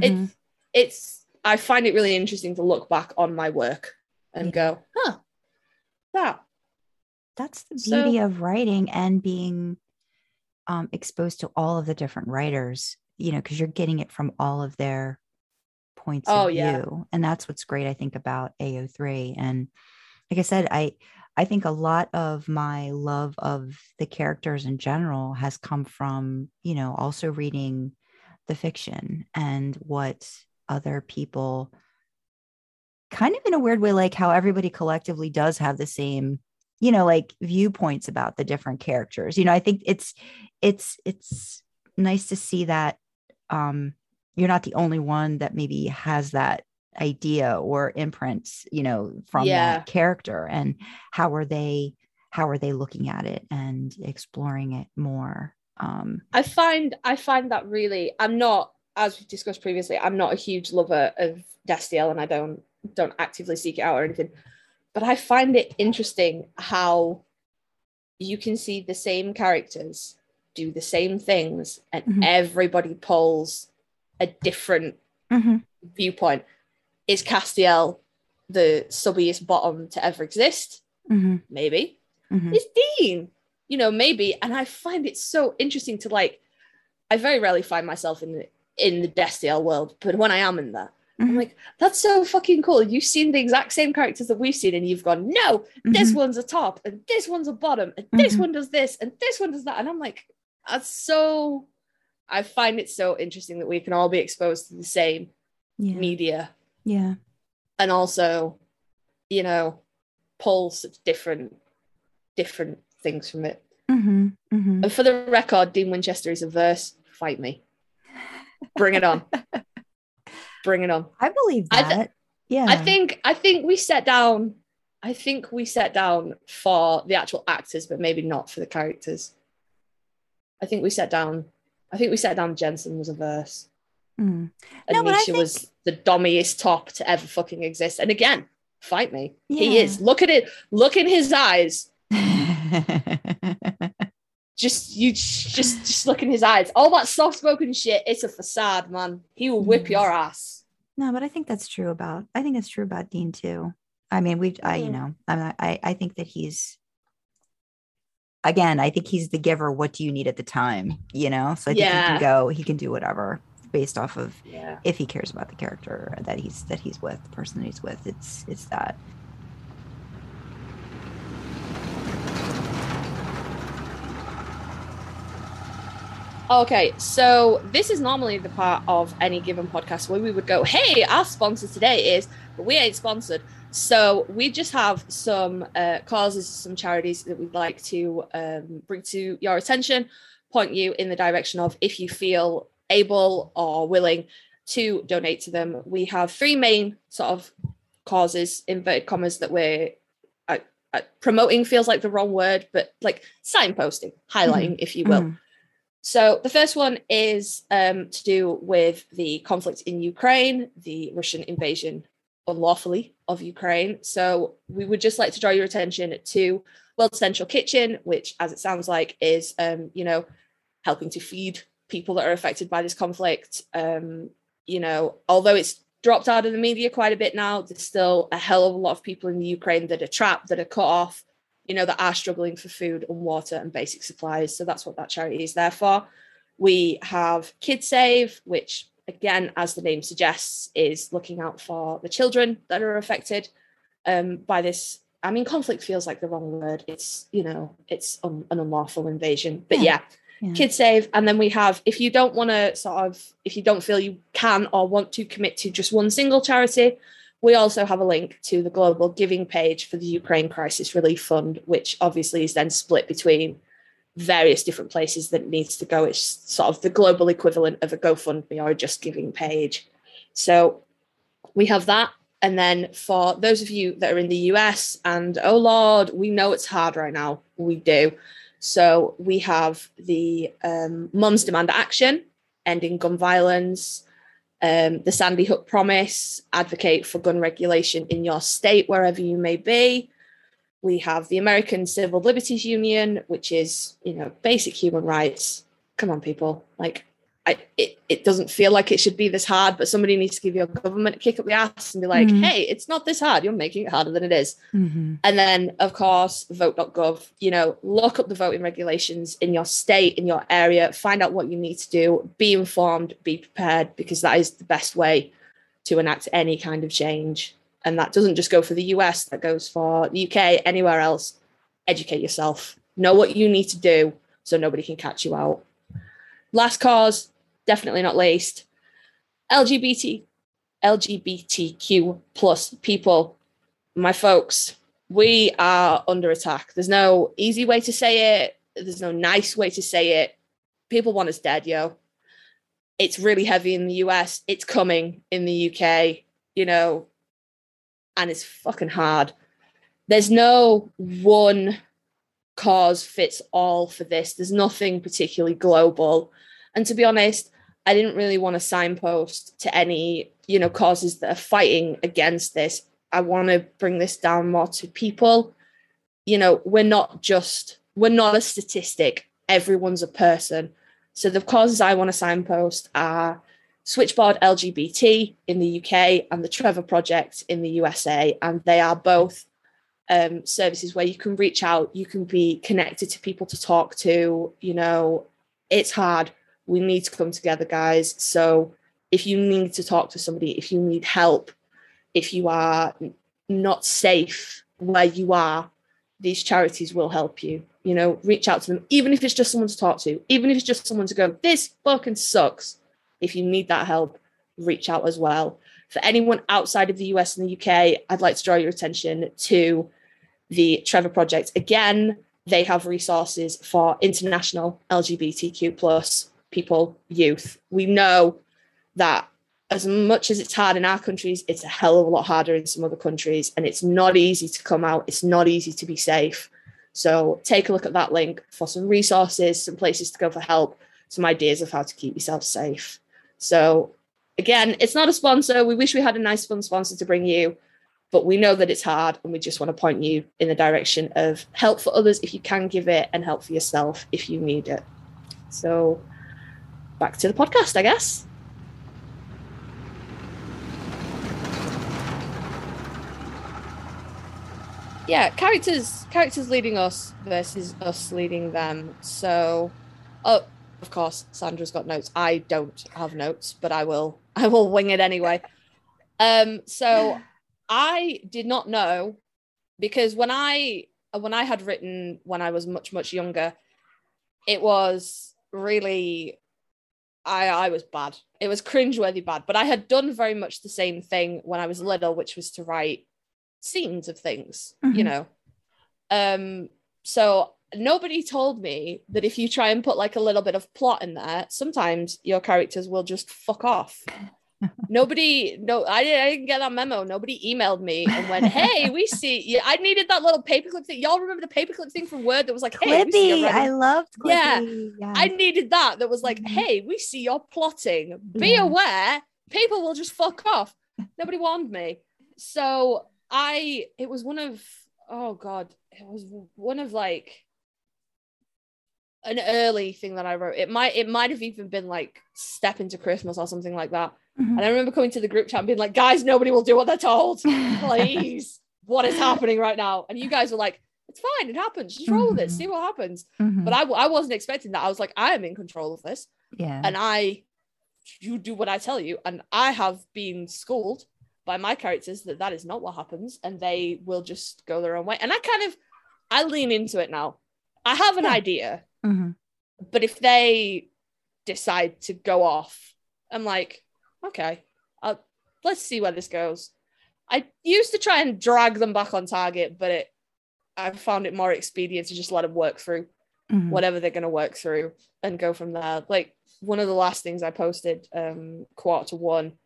[SPEAKER 3] it's it's i find it really interesting to look back on my work and
[SPEAKER 2] Yeah.
[SPEAKER 3] go huh that
[SPEAKER 2] that's the
[SPEAKER 3] So-
[SPEAKER 2] beauty of writing and being um, exposed to all of the different writers you know because you're getting it from all of their points
[SPEAKER 3] Oh,
[SPEAKER 2] of
[SPEAKER 3] yeah.
[SPEAKER 2] view and that's what's great i think about ao3 and like i said i i think a lot of my love of the characters in general has come from you know also reading the fiction and what other people kind of in a weird way like how everybody collectively does have the same you know like viewpoints about the different characters. You know i think it's it's it's nice to see that um you're not the only one that maybe has that idea or imprints you know from
[SPEAKER 3] Yeah.
[SPEAKER 2] that character and how are they how are they looking at it and exploring it more um.
[SPEAKER 3] I find I find that really I'm not as we've discussed previously I'm not a huge lover of Destiel and I don't don't actively seek it out or anything but I find it interesting how you can see the same characters do the same things and
[SPEAKER 2] Mhm.
[SPEAKER 3] everybody pulls a different
[SPEAKER 2] mhm,
[SPEAKER 3] viewpoint is Castiel the subbiest bottom to ever exist
[SPEAKER 2] mhm,
[SPEAKER 3] maybe
[SPEAKER 2] mhm.
[SPEAKER 3] it's Dean. You know, maybe. And I find it so interesting to like, I very rarely find myself in the in the Destiel world, but when I am in there, I'm
[SPEAKER 2] Mhm.
[SPEAKER 3] like, that's so fucking cool. You've seen the exact same characters that we've seen, and you've gone, no, this
[SPEAKER 2] Mhm.
[SPEAKER 3] one's a top, and this one's a bottom, and this
[SPEAKER 2] Mhm.
[SPEAKER 3] one does this, and this one does that. And I'm like, that's so I find it so interesting that we can all be exposed to the same
[SPEAKER 2] yeah
[SPEAKER 3] media
[SPEAKER 2] yeah
[SPEAKER 3] and also, you know, pull such different different things from it.
[SPEAKER 2] Mhm, mhm.
[SPEAKER 3] And for the record, Dean Winchester is a verse. Fight me. Bring it on. Bring it on.
[SPEAKER 2] i believe
[SPEAKER 3] I
[SPEAKER 2] that
[SPEAKER 3] th-
[SPEAKER 2] yeah
[SPEAKER 3] I think I think we set down I think we set down for the actual actors, but maybe not for the characters. I think we set down I think we set down Jensen was a verse.
[SPEAKER 2] Mm.
[SPEAKER 3] And
[SPEAKER 2] No, but I
[SPEAKER 3] Misha
[SPEAKER 2] think-
[SPEAKER 3] was the dommiest top to ever fucking exist. And again, fight me. He is. Look at it. Look in his eyes. just you just just look in his eyes. All that soft spoken shit, it's a facade, man. He will whip
[SPEAKER 2] Mhm.
[SPEAKER 3] your ass.
[SPEAKER 2] No, but I think that's true about. I think it's true about Dean too. I mean, we. I you
[SPEAKER 3] Mhm.
[SPEAKER 2] know, I'm not, I I think that he's. Again, I think he's the giver. What do you need at the time? You know, so I think he can go. He can do whatever based off of
[SPEAKER 3] Yeah.
[SPEAKER 2] if he cares about the character that he's that he's with, the person that he's with. It's it's that.
[SPEAKER 3] Okay, so this is normally the part of any given podcast where we would go, hey, our sponsor today is, but we ain't sponsored. So we just have some uh, causes, some charities that we'd like to um, bring to your attention, point you in the direction of if you feel able or willing to donate to them. We have three main sort of causes, inverted commas, that we're uh, uh, promoting feels like the wrong word, but like signposting, highlighting, if you will.
[SPEAKER 2] Mhm.
[SPEAKER 3] So the first one is um, to do with the conflict in Ukraine, the Russian invasion unlawfully of Ukraine. So we would just like to draw your attention to World Central Kitchen, which, as it sounds like, is um, you know helping to feed people that are affected by this conflict. Um, you know, although it's dropped out of the media quite a bit now, there's still a hell of a lot of people in the Ukraine that are trapped, that are cut off, you know, that are struggling for food and water and basic supplies. So that's what that charity is there for. We have Kidsave, which again, as the name suggests, is looking out for the children that are affected um, by this. I mean, conflict feels like the wrong word. It's, you know, it's un- an unlawful invasion. But
[SPEAKER 2] Yeah.
[SPEAKER 3] yeah,
[SPEAKER 2] Yeah.
[SPEAKER 3] Kidsave. And then we have, if you don't want to sort of, if you don't feel you can or want to commit to just one single charity, we also have a link to the GlobalGiving page for the Ukraine Crisis Relief Fund, which obviously is then split between various different places that needs to go. It's sort of the global equivalent of a GoFundMe or a JustGiving page. So we have that. And then for those of you that are in the US, and oh Lord, we know it's hard right now. We do. So we have the um, Demand Action, Ending Gun Violence, um, the Sandy Hook Promise, advocate for gun regulation in your state, wherever you may be. We have the American Civil Liberties Union, which is, you know, basic human rights. Come on, people. Like, I, it, it doesn't feel like it should be this hard, but somebody needs to give your government a kick up the ass and be like,
[SPEAKER 2] Mhm.
[SPEAKER 3] hey, it's not this hard. You're making it harder than it is.
[SPEAKER 2] Mhm.
[SPEAKER 3] And then, of course, vote.gov, you know, look up the voting regulations in your state, in your area, find out what you need to do, be informed, be prepared, because that is the best way to enact any kind of change. And that doesn't just go for the US, that goes for the UK, anywhere else. Educate yourself, know what you need to do so nobody can catch you out. Last cause definitely not least, LGBT, LGBTQ plus people, my folks, we are under attack. There's no easy way to say it. There's no nice way to say it. People want us dead, yo. It's really heavy in the US. It's coming in the UK, you know, and it's fucking hard. There's no one cause fits all for this. There's nothing particularly global. And to be honest, I didn't really want to signpost to any, you know, causes that are fighting against this. I want to bring this down more to people. You know, we're not just, we're not a statistic. Everyone's a person. So the causes I want to signpost are Switchboard LGBT in the UK and the Trevor Project in the USA. And they are both um, services where you can reach out, you can be connected to people to talk to. You know, it's hard. We need to come together, guys. So if you need to talk to somebody, if you need help, if you are not safe where you are, these charities will help you. You know, reach out to them, even if it's just someone to talk to, even if it's just someone to go, this fucking sucks. If you need that help, reach out as well. For anyone outside of the US and the UK, I'd like to draw your attention to the Trevor Project. Again, they have resources for international LGBTQ plus people, youth. We know that as much as it's hard in our countries, it's a hell of a lot harder in some other countries, and it's not easy to come out. It's not easy to be safe. So take a look at that link for some resources, some places to go for help, some ideas of how to keep yourself safe. So again, it's not a sponsor. We wish we had a nice fun sponsor to bring you, but we know that it's hard and we just want to point you in the direction of help for others if you can give it and help for yourself if you need it. So back to the podcast, I guess. yeah characters characters leading us versus us leading them. So oh of course sandra's got notes. I don't have notes but i will. I will wing it anyway. Um so i did not know because when i when i had written when i was much much younger it was really i i was bad. It was cringeworthy bad but i had done very much the same thing when i was little which was to write scenes of things
[SPEAKER 2] Mhm.
[SPEAKER 3] you know? Um so nobody told me that if you try and put like a little bit of plot in there sometimes your characters will just fuck off nobody no I, didn't- I didn't get that memo nobody emailed me and went hey we see yeah i needed that little paperclip thing y'all remember the paperclip thing from word that was like hey we see your
[SPEAKER 2] Clippy. I loved
[SPEAKER 3] Yeah,
[SPEAKER 2] Clippy. Yeah.
[SPEAKER 3] I needed that. That was like,
[SPEAKER 2] Mhm.
[SPEAKER 3] hey, we see you're plotting. Be
[SPEAKER 2] Yeah.
[SPEAKER 3] aware. People will just fuck off. Nobody warned me. So I, it was one of, oh God, it was one of like an early thing that I wrote. It might, it might have even been like Step into Christmas or something like that.
[SPEAKER 2] Mhm.
[SPEAKER 3] And I remember coming to the group chat and being like, guys, nobody will do what they're told. Please. what is happening right now? And you guys were like, it's fine. It happens. Just roll with it.
[SPEAKER 2] Mhm.
[SPEAKER 3] See what happens.
[SPEAKER 2] Mhm.
[SPEAKER 3] But I, I wasn't expecting that. I was like, I am in control of this
[SPEAKER 2] yeah.
[SPEAKER 3] and I, you do what I tell you. And I have been schooled by my characters that that is not what happens, and they will just go their own way. And I kind of, I lean into it now. I have an
[SPEAKER 2] Yeah.
[SPEAKER 3] idea,
[SPEAKER 2] Mhm.
[SPEAKER 3] but if they decide to go off, I'm like, okay, I'll, let's see where this goes. I used to try and drag them back on target, but it, I found it more expedient to just let them work through
[SPEAKER 2] Mhm.
[SPEAKER 3] whatever they're going to work through and go from there. Like one of the last things I posted, um, quarter to one.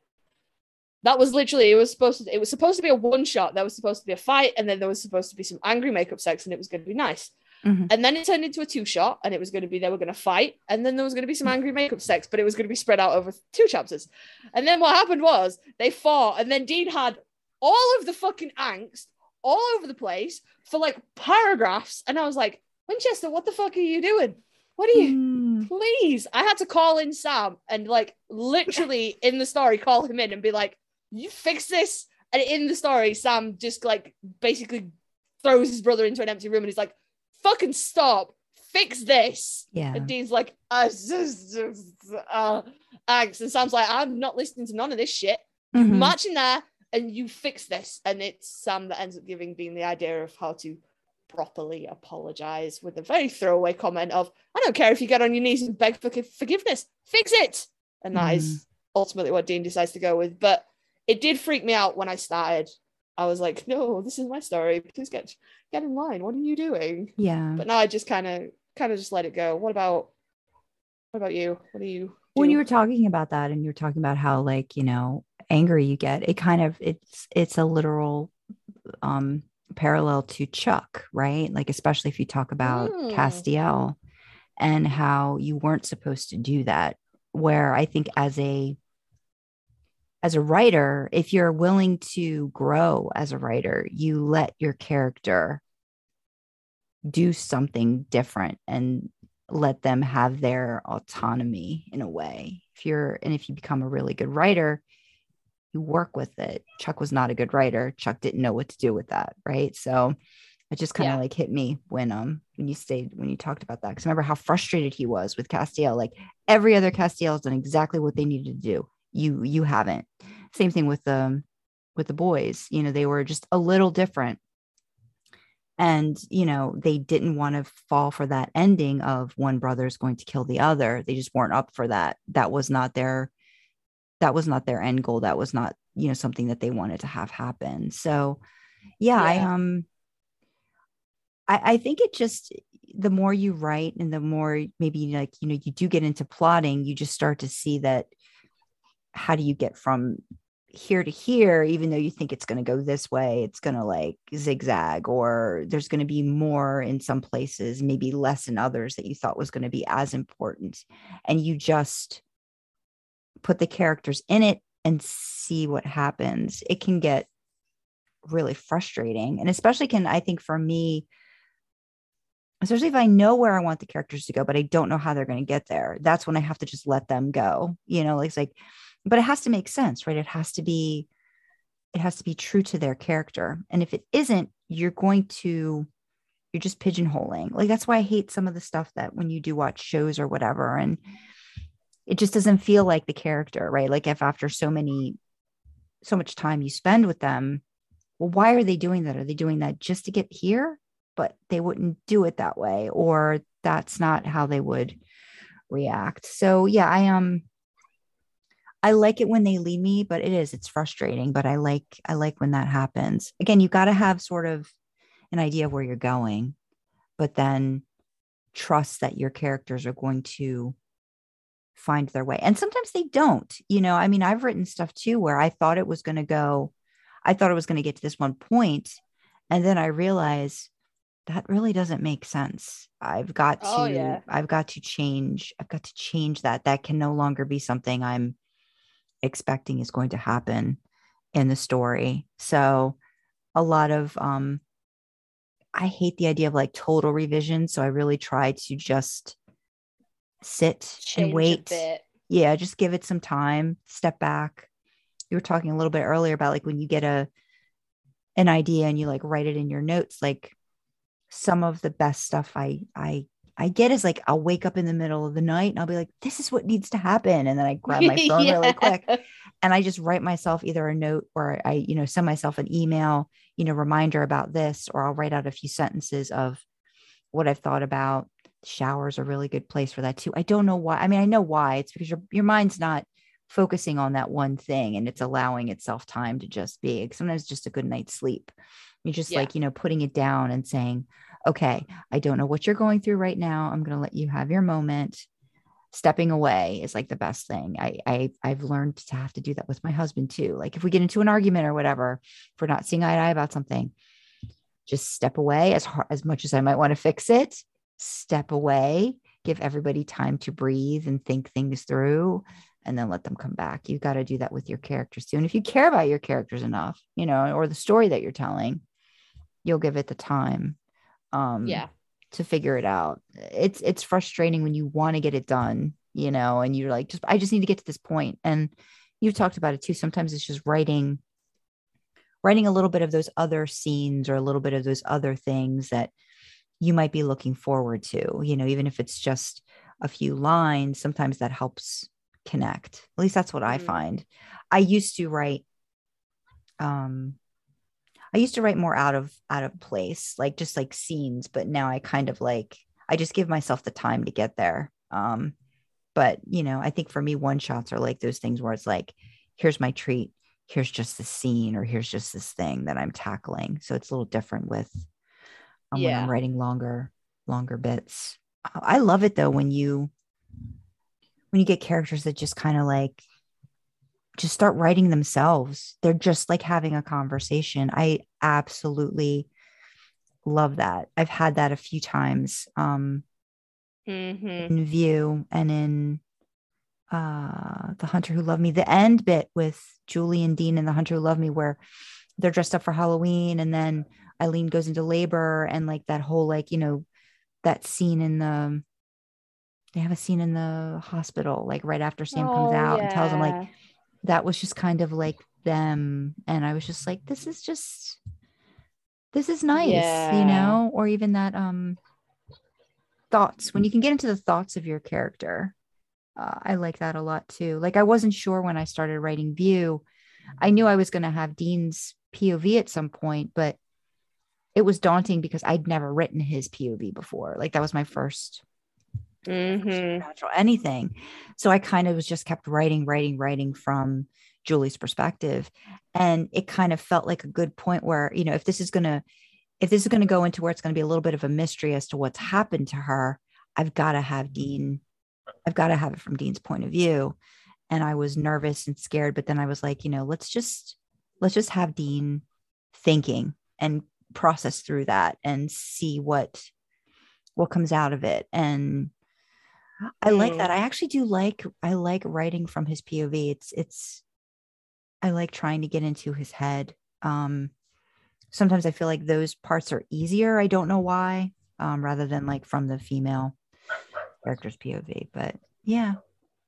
[SPEAKER 3] That was literally it was supposed to it was supposed to be a one shot. There was supposed to be a fight, and then there was supposed to be some angry makeup sex, and it was going to be nice.
[SPEAKER 2] Mhm.
[SPEAKER 3] And then it turned into a two shot, and it was going to be they were going to fight, and then there was going to be some angry makeup sex, but it was going to be spread out over two chapters. And then what happened was they fought, and then Dean had all of the fucking angst all over the place for like paragraphs, and I was like, Winchester, what the fuck are you doing? What are you?
[SPEAKER 2] Mm.
[SPEAKER 3] Please, I had to call in Sam and like literally in the story call him in and be like, "You fix this." And in the story, Sam just like basically throws his brother into an empty room and he's like, "Fucking stop, fix this."
[SPEAKER 2] Yeah.
[SPEAKER 3] And Dean's like, uh, uh, angst. And Sam's like, I'm not listening to none of this shit.
[SPEAKER 2] Mhm.
[SPEAKER 3] March in there and you fix this. And it's Sam that ends up giving Dean the idea of how to properly apologize with a very throwaway comment of, I don't care if you get on your knees and beg for forgiveness, fix it. and that is ultimately what Dean decides to go with. But it did freak me out when I started. I was like, no, this is my story. Please get get in line. What are you doing?
[SPEAKER 2] Yeah.
[SPEAKER 3] But now I just kind of kind of just let it go. What about what about you? What are you
[SPEAKER 2] when you were talking about that and you were talking about how like you know angry you get it kind of it's it's a literal um parallel to chuck right like especially if you talk about
[SPEAKER 3] Mm.
[SPEAKER 2] castiel and how you weren't supposed to do that where i think as a as a writer if you're willing to grow as a writer you let your character do something different and let them have their autonomy in a way. If you're and if you become a really good writer, you work with it. Chuck was not a good writer. Chuck didn't know what to do with that, right? So it just kind of
[SPEAKER 3] Yeah.
[SPEAKER 2] like hit me when um when you stayed when you talked about that because remember how frustrated he was with Castiel. Like every other Castiel has done exactly what they needed to do. You you haven't. Same thing with um with the boys. You know they were just a little different. And you know they didn't want to fall for that ending of one brother is going to kill the other. They just weren't up for that. That was not their that was not their end goal. That was not you know something that they wanted to have happen. So yeah, i um I, I think it just the more you write and the more maybe like you know you do get into plotting you just start to see that how do you get from here to here even though you think it's going to go this way it's going to like zigzag or there's going to be more in some places maybe less in others that you thought was going to be as important and you just put the characters in it and see what happens. It can get really frustrating and especially can i think for me especially if i know where i want the characters to go but i don't know how they're going to get there that's when i have to just let them go you know it's like but it has to make sense right? It has to be it has to be true to their character. And if it isn't you're going to you're just pigeonholing. Like that's why i hate some of the stuff that when you do watch shows or whatever and it just doesn't feel like the character right? Like if after so many so much time you spend with them well why are they doing that? Are they doing that just to get here? But they wouldn't do it that way or that's not how they would react. So yeah i um I like it when they lead me, but it is, it's frustrating. But I like, I like when that happens. Again, you got to have sort of an idea of where you're going, but then trust that your characters are going to find their way. And sometimes they don't, you know. I mean, I've written stuff too where I thought it was going to go, I thought it was going to get to this one point, And then I realize that really doesn't make sense. I've got to,
[SPEAKER 3] Oh, yeah.
[SPEAKER 2] I've got to change. I've got to change that. That can no longer be something I'm expecting is going to happen in the story. So a lot of um I hate the idea of like total revision. So I really try to just sit
[SPEAKER 3] Change
[SPEAKER 2] and wait. Yeah, just give it some time, step back. You were talking a little bit earlier about like when you get a an idea and you like write it in your notes, like some of the best stuff I I I get is like I'll wake up in the middle of the night and I'll be like, this is what needs to happen. And then I grab my phone really quick and I just write myself either a note or I, you know, send myself an email, you know, reminder about this, or I'll write out a few sentences of what I've thought about. Showers are a really good place for that too. I don't know why. I mean, I know why. It's because your your mind's not focusing on that one thing and it's allowing itself time to just be. Sometimes just a good night's sleep. You're just
[SPEAKER 3] Yeah.
[SPEAKER 2] like, you know, putting it down and saying, okay, I don't know what you're going through right now. I'm going to let you have your moment stepping away is like the best thing. I, I I've learned to have to do that with my husband too. Like if we get into an argument or whatever, if we're not seeing eye to eye about something, just step away as hard as much as I might want to fix it. Step away, give everybody time to breathe and think things through, and then let them come back. You've got to do that with your characters too. And if you care about your characters enough, you know, or the story that you're telling, you'll give it the time. Um,
[SPEAKER 3] yeah.
[SPEAKER 2] to figure it out. It's it's frustrating when you want to get it done, you know, and you're like, just I just need to get to this point. And you've talked about it too. Sometimes it's just writing, writing a little bit of those other scenes or a little bit of those other things that you might be looking forward to, you know, even if it's just a few lines, sometimes that helps connect. At least that's what I
[SPEAKER 3] Mhm.
[SPEAKER 2] find. I used to write um I used to write more out of out of place, like just like scenes, but now I kind of like I just give myself the time to get there. Um but you know i think for me one shots are like those things where it's like here's my treat here's just the scene or here's just this thing that i'm tackling so it's a little different with um, when i'm writing longer longer bits i love it though when you when you get characters that just kind of like just start writing themselves. They're just like having a conversation. I absolutely love that. I've had that a few times um
[SPEAKER 3] hmm
[SPEAKER 2] in view and in uh the hunter who loved me the end bit with julie and dean and the hunter who loved me where they're dressed up for halloween and then eileen goes into labor and like that whole like you know that scene in the they have a scene in the hospital like right after sam comes
[SPEAKER 3] Oh,
[SPEAKER 2] out and tells him like
[SPEAKER 3] yeah.
[SPEAKER 2] That was just kind of like them. And i was just like this is just this is nice you know? Or even that um thoughts when you can get into the thoughts of your character. Uh, i like that a lot too. Like i wasn't sure when i started writing view. I knew i was going to have dean's pov at some point but it was daunting because i'd never written his pov before. Like that was my first
[SPEAKER 3] Mhm.
[SPEAKER 2] supernatural anything. So I kind of was just kept writing, writing, writing from Julie's perspective. And it kind of felt like a good point where, you know, if this is going to, if this is going to go into where it's going to be a little bit of a mystery as to what's happened to her, I've got to have Dean, I've got to have it from Dean's point of view. And I was nervous and scared, but then I was like, you know, let's just, let's just have Dean thinking and process through that and see what, what comes out of it. And I like
[SPEAKER 3] Mm.
[SPEAKER 2] that. I actually do like I like writing from his POV. It's it's I like trying to get into his head. Um sometimes I feel like those parts are easier. I don't know why. Um rather than like from the female character's POV. But yeah.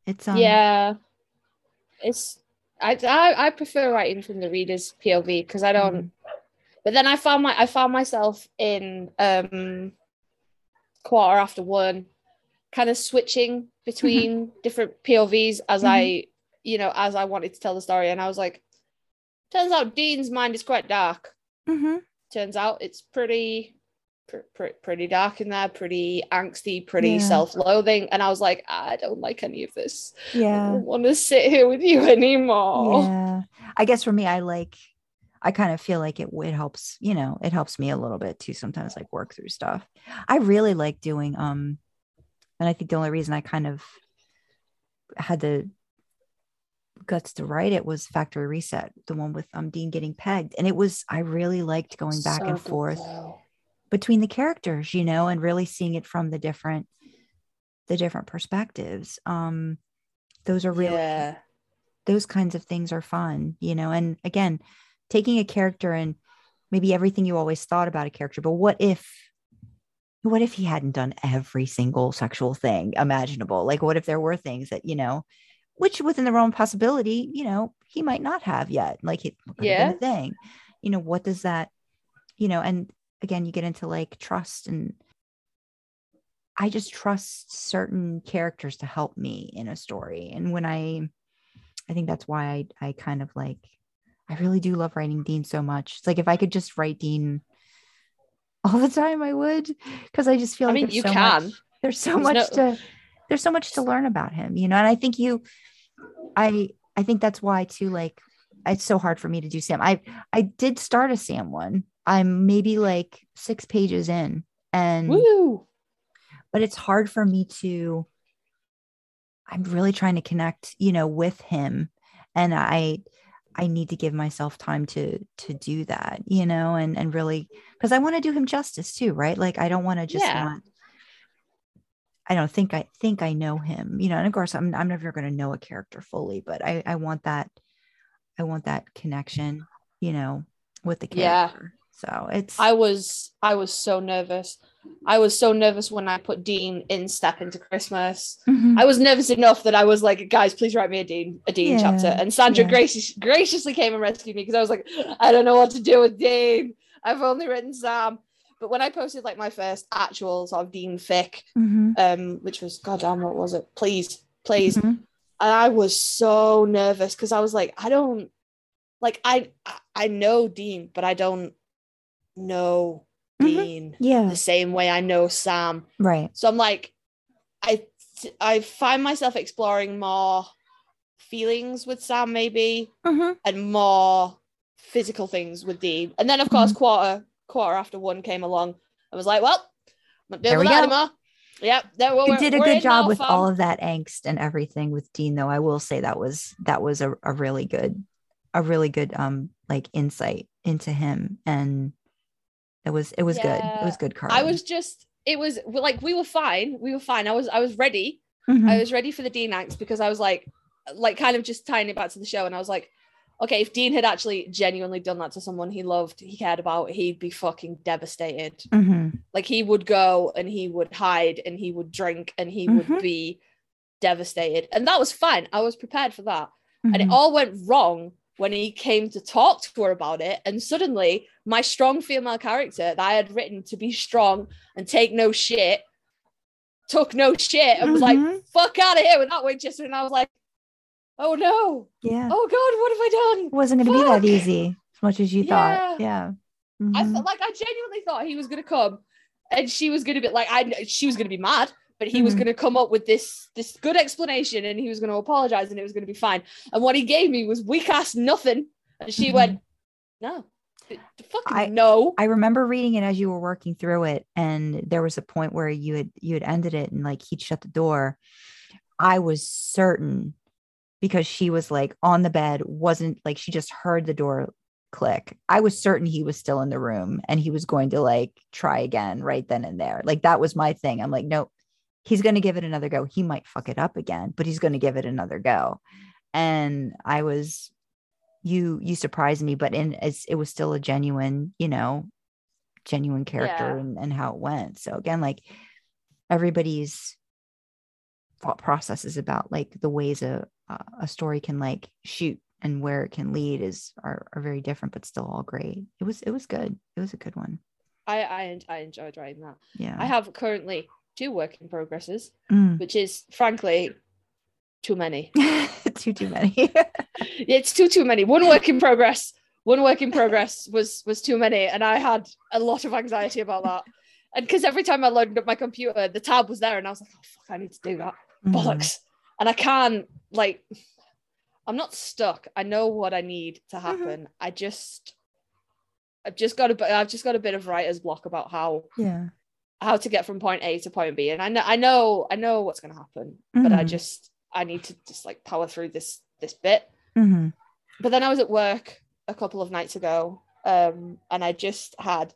[SPEAKER 2] It's um
[SPEAKER 3] yeah it's I, I i prefer writing from the reader's pov because i don't
[SPEAKER 2] Mhm.
[SPEAKER 3] but then i found my i found myself in um quarter after one kind of switching between different povs as i you know as i wanted to tell the story and i was like turns out dean's mind is quite dark
[SPEAKER 2] mhm.
[SPEAKER 3] turns out it's pretty pr- pr- pretty dark in there pretty angsty pretty
[SPEAKER 2] Yeah.
[SPEAKER 3] self-loathing and i was like i don't like any of this
[SPEAKER 2] Yeah, I
[SPEAKER 3] don't want to sit here with you anymore.
[SPEAKER 2] Yeah. I guess for me, I like I kind of feel like it it helps, you know, it helps me a little bit too sometimes like work through stuff. I really like doing um and I think the only reason I kind of had the guts to write it was Factory Reset, the one with um Dean getting pegged. And it was I really liked going back
[SPEAKER 3] So
[SPEAKER 2] and forth between the characters, you know, and really seeing it from the different the different perspectives. Um those are really
[SPEAKER 3] Yeah.
[SPEAKER 2] those kinds of things are fun, you know. And again, taking a character and maybe everything you always thought about a character, but what if what if he hadn't done every single sexual thing imaginable? Like what if there were things that, you know, which within the realm of possibility, you know, he might not have yet. Like it could have been a thing. You know, what does that, you know, and again, you get into like trust and I just trust certain characters to help me in a story. And when I I think that's why I, I kind of like, I really do love writing Dean so much. It's like if I could just write Dean all the time, I would, because I just feel
[SPEAKER 3] I
[SPEAKER 2] like
[SPEAKER 3] mean,
[SPEAKER 2] there's
[SPEAKER 3] you
[SPEAKER 2] so
[SPEAKER 3] can.
[SPEAKER 2] Much, there's so
[SPEAKER 3] There's
[SPEAKER 2] much
[SPEAKER 3] no-
[SPEAKER 2] to, there's so much to learn about him, you know. And I think you, I, I think that's why too. Like, it's so hard for me to do Sam. I, I did start a Sam one. I'm maybe like six pages in, and
[SPEAKER 3] Woo.
[SPEAKER 2] but it's hard for me to i'm really trying to connect you know with him and i i need to give myself time to to do that you know and and really because i want to do him justice too right like i don't want to just
[SPEAKER 3] Yeah.
[SPEAKER 2] not i don't think i think i know him you know and of course i'm, I'm never going to know a character fully but i i want that i want that connection you know with the
[SPEAKER 3] Yeah.
[SPEAKER 2] character so it's
[SPEAKER 3] I was I was so nervous. I was so nervous when I put Dean in Step into Christmas.
[SPEAKER 2] Mhm.
[SPEAKER 3] I was nervous enough that I was like, guys, please write me a Dean, a Dean
[SPEAKER 2] Yeah,
[SPEAKER 3] chapter. And Sandra
[SPEAKER 2] yeah.
[SPEAKER 3] gracious, graciously came and rescued me because I was like, I don't know what to do with Dean. I've only written Sam. But when I posted like my first actual sort of Dean fic,
[SPEAKER 2] Mhm.
[SPEAKER 3] um, which was goddamn, what was it? Please, please.
[SPEAKER 2] Mhm.
[SPEAKER 3] and I was so nervous because I was like, I don't like I- I know Dean, but I don't know
[SPEAKER 2] Mhm.
[SPEAKER 3] Dean
[SPEAKER 2] yeah
[SPEAKER 3] the same way I know Sam.
[SPEAKER 2] right
[SPEAKER 3] So I'm like, I I find myself exploring more feelings with Sam, maybe,
[SPEAKER 2] Mhm.
[SPEAKER 3] and more physical things with Dean. And then, of
[SPEAKER 2] Mm-hmm.
[SPEAKER 3] course, quarter quarter after one came along. I was like, well, I'm
[SPEAKER 2] There we go.
[SPEAKER 3] anymore. Yep, there
[SPEAKER 2] you did a good job with
[SPEAKER 3] fam.
[SPEAKER 2] all of that angst and everything with Dean, though. I will say that was that was a, a really good, a really good um like insight into him, and it was it was good. It was good. Carl.
[SPEAKER 3] I was just, it was like we were fine. We were fine. I was, I was ready.
[SPEAKER 2] Mhm.
[SPEAKER 3] I was ready for the Dean angst because I was like, like kind of just tying it back to the show, and I was like, okay, if Dean had actually genuinely done that to someone he loved, he cared about, he'd be fucking devastated.
[SPEAKER 2] Mhm.
[SPEAKER 3] Like he would go and he would hide and he would drink and he
[SPEAKER 2] Mhm.
[SPEAKER 3] would be devastated, and that was fine. I was prepared for that, and it
[SPEAKER 2] Mhm.
[SPEAKER 3] all went wrong when he came to talk to her about it, and suddenly my strong female character that I had written to be strong and take no shit took no shit and was like,
[SPEAKER 2] Mhm.
[SPEAKER 3] fuck out of here with that Winchester. And I was like, oh no,
[SPEAKER 2] yeah,
[SPEAKER 3] oh God, what have I done?
[SPEAKER 2] it wasn't going to be that easy as much as you thought.
[SPEAKER 3] Yeah.
[SPEAKER 2] Yeah.
[SPEAKER 3] I felt like I genuinely thought he was gonna come and she was gonna be like, I she was gonna be mad, but he was
[SPEAKER 2] Mhm.
[SPEAKER 3] gonna come up with this this good explanation and he was gonna apologize and it was gonna be fine. And what he gave me was weak ass nothing. And she
[SPEAKER 2] Mhm.
[SPEAKER 3] went, No, fucking
[SPEAKER 2] I-
[SPEAKER 3] no.
[SPEAKER 2] I remember reading it as you were working through it, and there was a point where you had you had ended it, and like he'd shut the door. I was certain because she was like on the bed, wasn't like she just heard the door click. I was certain he was still in the room and he was going to like try again right then and there. Like that was my thing. I'm like, nope, he's going to give it another go. He might fuck it up again, but he's going to give it another go. And I was, you, you surprised me, but in as it was still a genuine, you know, genuine character
[SPEAKER 3] Yeah.
[SPEAKER 2] and, and how it went. So again, like everybody's thought process is about like the ways a a story can like shoot and where it can lead is are, are very different but still all great it was it was good it was a good one
[SPEAKER 3] I, I I enjoyed writing that.
[SPEAKER 2] yeah
[SPEAKER 3] I have currently two work in progresses,
[SPEAKER 2] Mm.
[SPEAKER 3] which is frankly too many.
[SPEAKER 2] too too many yeah,
[SPEAKER 3] it's too too many. One work in progress. One work in progress was was too many, and I had a lot of anxiety about that. And because every time I loaded up my computer, the tab was there, and I was like, "Oh fuck, I need to do that."
[SPEAKER 2] Mhm.
[SPEAKER 3] Bollocks! And I can't like. I'm not stuck. I know what I need to happen. I just, I've just got a. I've just got a bit of writer's block about how
[SPEAKER 2] yeah
[SPEAKER 3] how to get from point A to point B, and I know I know I know what's going to happen, but I
[SPEAKER 2] Mhm.
[SPEAKER 3] just I need to just like power through this this bit
[SPEAKER 2] Mhm.
[SPEAKER 3] but then I was at work a couple of nights ago, um, and I just had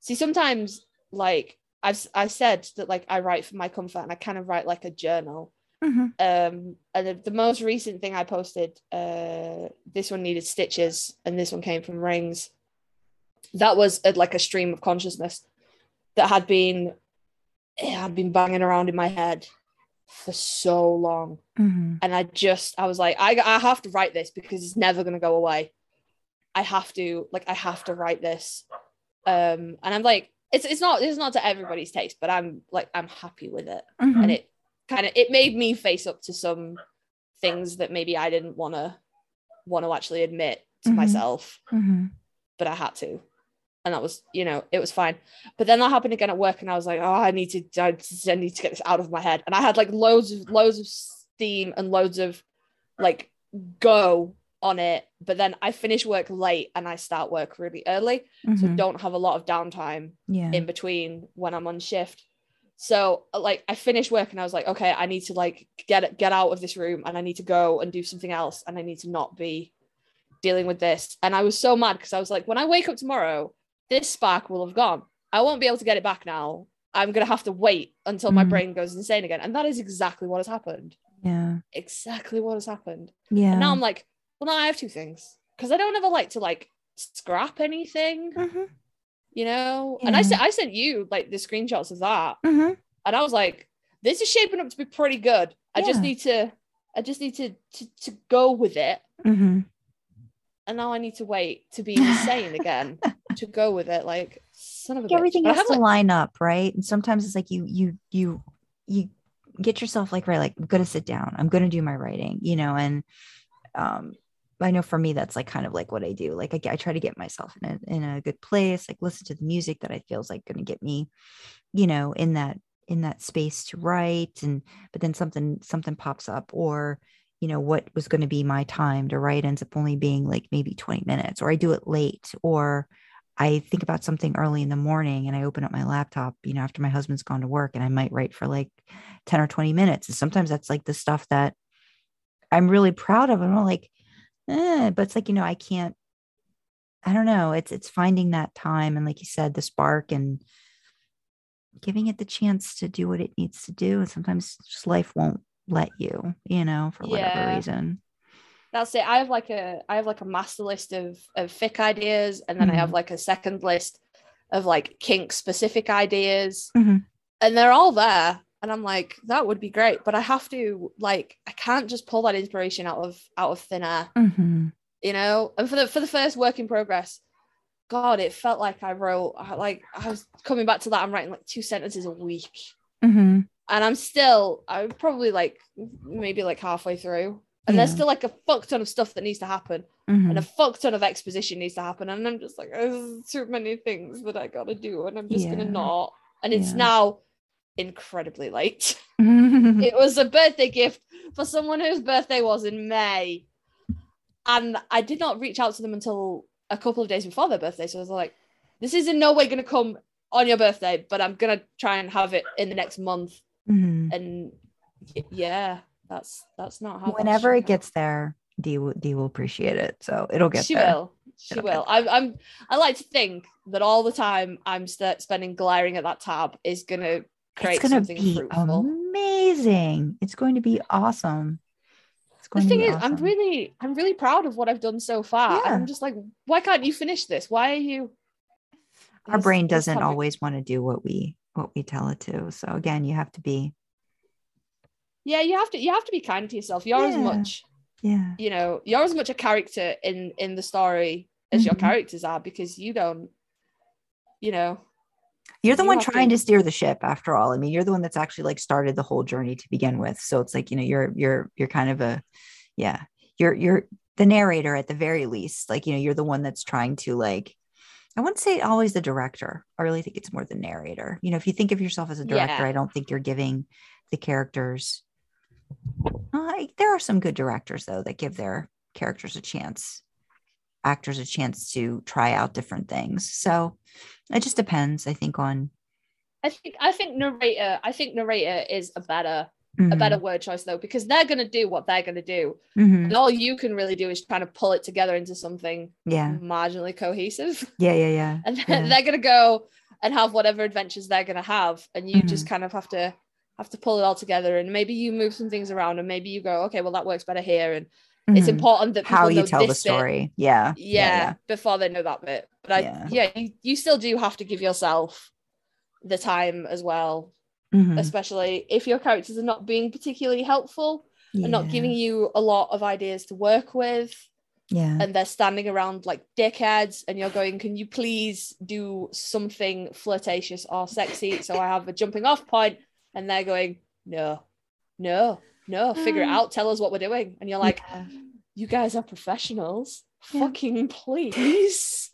[SPEAKER 3] see sometimes like I've I said that like I write for my comfort and I kind of write like a journal.
[SPEAKER 2] Mhm.
[SPEAKER 3] Um, and the, the most recent thing I posted, uh, this one needed stitches, and this one came from rings. That was a, like a stream of consciousness that had been had been banging around in my head for so long
[SPEAKER 2] Mhm.
[SPEAKER 3] and I just I was like I I have to write this because it's never gonna go away. I have to like I have to write this, um, and I'm like it's it's not it's not to everybody's taste, but I'm like I'm happy with it,
[SPEAKER 2] Mhm.
[SPEAKER 3] and it kind of it made me face up to some things that maybe I didn't want to want to actually admit to
[SPEAKER 2] Mhm.
[SPEAKER 3] myself,
[SPEAKER 2] Mhm.
[SPEAKER 3] but I had to. And that was, you know, it was fine. But then that happened again at work, and I was like, oh, I need to, I need to get this out of my head. And I had like loads of loads of steam and loads of like go on it. But then I finish work late and I start work really early, so
[SPEAKER 2] Mhm.
[SPEAKER 3] don't have a lot of downtime
[SPEAKER 2] yeah
[SPEAKER 3] in between when I'm on shift. So like I finished work and I was like, okay, I need to like get get out of this room and I need to go and do something else and I need to not be dealing with this. And I was so mad because I was like, when I wake up tomorrow, this spark will have gone. I won't be able to get it back now. I'm gonna have to wait until my
[SPEAKER 2] Mhm.
[SPEAKER 3] brain goes insane again. And that is exactly what has happened.
[SPEAKER 2] yeah
[SPEAKER 3] Exactly what has happened.
[SPEAKER 2] yeah
[SPEAKER 3] And now I'm like, well, now I have two things because I don't ever like to like scrap anything,
[SPEAKER 2] Mhm.
[SPEAKER 3] you know. And I
[SPEAKER 2] Yeah.
[SPEAKER 3] sent I sent you like the screenshots of that,
[SPEAKER 2] Mhm.
[SPEAKER 3] and I was like, this is shaping up to be pretty good. I just need to, I just need to to to go with it.
[SPEAKER 2] Mhm.
[SPEAKER 3] And now I need to wait to be insane again to go with it. Like son of a
[SPEAKER 2] everything
[SPEAKER 3] I
[SPEAKER 2] has
[SPEAKER 3] have,
[SPEAKER 2] to line up right? And sometimes it's like you you you you get yourself like right like i'm gonna sit down. I'm gonna do my writing you know and um i know for me that's like kind of like what i do. Like i, I try to get myself in a, in a good place like listen to the music that i feel is like gonna get me you know in that in that space to write. And but then something something pops up or you know what was going to be my time to write ends up only being like maybe 20 minutes or i do it late or i think about something early in the morning and i open up my laptop you know after my husband's gone to work and i might write for like 10 or 20 minutes. And sometimes that's like the stuff that i'm really proud of. I'm like eh, but it's like you know i can't i don't know. It's it's finding that time and like you said the spark and giving it the chance to do what it needs to do. And sometimes just life won't let you you know for whatever
[SPEAKER 3] Yeah.
[SPEAKER 2] reason
[SPEAKER 3] That's it. I have like a I have like a master list of of fic ideas, and then I have like a second list of like kink specific ideas,
[SPEAKER 2] Mhm.
[SPEAKER 3] and they're all there. And I'm like, that would be great, but I have to like I can't just pull that inspiration out of out of thin air,
[SPEAKER 2] Mhm.
[SPEAKER 3] you know. And for the for the first work in progress, God, it felt like I wrote like I was coming back to that. I'm writing like two sentences a week,
[SPEAKER 2] Mhm.
[SPEAKER 3] and I'm still I'm probably like maybe like halfway through, and there's still like a fuck ton of stuff that needs to happen
[SPEAKER 2] Mhm.
[SPEAKER 3] and a fuck ton of exposition needs to happen. And I'm just like, there's too many things that I gotta do, and I'm just gonna not. And it's
[SPEAKER 2] Yeah.
[SPEAKER 3] now incredibly late. It was a birthday gift for someone whose birthday was in May. And I did not reach out to them until a couple of days before their birthday. So I was like, this is in no way gonna come on your birthday, but I'm gonna try and have it in the next month.
[SPEAKER 2] Mhm.
[SPEAKER 3] And yeah, that's that's not how
[SPEAKER 2] whenever it gets there Dee will, Dee will appreciate it so it'll get
[SPEAKER 3] she
[SPEAKER 2] there.
[SPEAKER 3] will. She
[SPEAKER 2] It'll
[SPEAKER 3] will. I'm, I'm i like to think that all the time i'm st- spending glaring at that tab is gonna create
[SPEAKER 2] it's going to
[SPEAKER 3] something
[SPEAKER 2] be
[SPEAKER 3] fruitful.
[SPEAKER 2] amazing. It's going to be awesome. It's
[SPEAKER 3] the thing is i'm really i'm really proud of what i've done so far.
[SPEAKER 2] Yeah.
[SPEAKER 3] i'm just like why can't you finish this? Why are you
[SPEAKER 2] our
[SPEAKER 3] This-
[SPEAKER 2] brain doesn't always want to do what we what we tell it to so again you have to be
[SPEAKER 3] yeah you have to you have to be kind to yourself. You're as much
[SPEAKER 2] yeah.
[SPEAKER 3] you know you're as much a character in in the story as your
[SPEAKER 2] Mhm.
[SPEAKER 3] characters are because you don't you know
[SPEAKER 2] you're the
[SPEAKER 3] you
[SPEAKER 2] one trying
[SPEAKER 3] to-
[SPEAKER 2] to steer the ship after all. I mean you're the one that's actually like started the whole journey to begin with. So it's like you know you're you're you're kind of a yeah you're you're the narrator at the very least. Like you know you're the one that's trying to like i wouldn't say always the director. I really think it's more the narrator. You know if you think of yourself as a director
[SPEAKER 3] Yeah.
[SPEAKER 2] i don't think you're giving the characters uh, there are some good directors though that give their characters a chance actors a chance to try out different things. So it just depends i think on
[SPEAKER 3] i think i think narrator i think narrator is a better a
[SPEAKER 2] Mhm,
[SPEAKER 3] better word choice though because they're going to do what they're going to do.
[SPEAKER 2] Mhm.
[SPEAKER 3] and all you can really do is kind of pull it together into something
[SPEAKER 2] yeah.
[SPEAKER 3] marginally cohesive.
[SPEAKER 2] Yeah yeah yeah.
[SPEAKER 3] And then
[SPEAKER 2] yeah.
[SPEAKER 3] they're going to go and have whatever adventures they're going to have and you just kind of have to have to pull it all together and maybe you move some things around and maybe you go okay well that works better here. And it's
[SPEAKER 2] Mhm.
[SPEAKER 3] important that
[SPEAKER 2] how
[SPEAKER 3] people
[SPEAKER 2] you
[SPEAKER 3] know
[SPEAKER 2] tell the story. Yeah.
[SPEAKER 3] Yeah, before they know that bit. But i
[SPEAKER 2] Yeah.
[SPEAKER 3] yeah, you, you still do have to give yourself the time as well
[SPEAKER 2] Mhm.
[SPEAKER 3] especially if your characters are not being particularly helpful and not giving you a lot of ideas to work with
[SPEAKER 2] yeah.
[SPEAKER 3] and they're standing around like dickheads and you're going can you please do something flirtatious or sexy? So i have a jumping off point and they're going no no no figure it
[SPEAKER 2] Mm.
[SPEAKER 3] out. Tell us what we're doing. And you're like
[SPEAKER 2] Yeah.
[SPEAKER 3] you guys are professionals.
[SPEAKER 2] Yeah.
[SPEAKER 3] fucking please.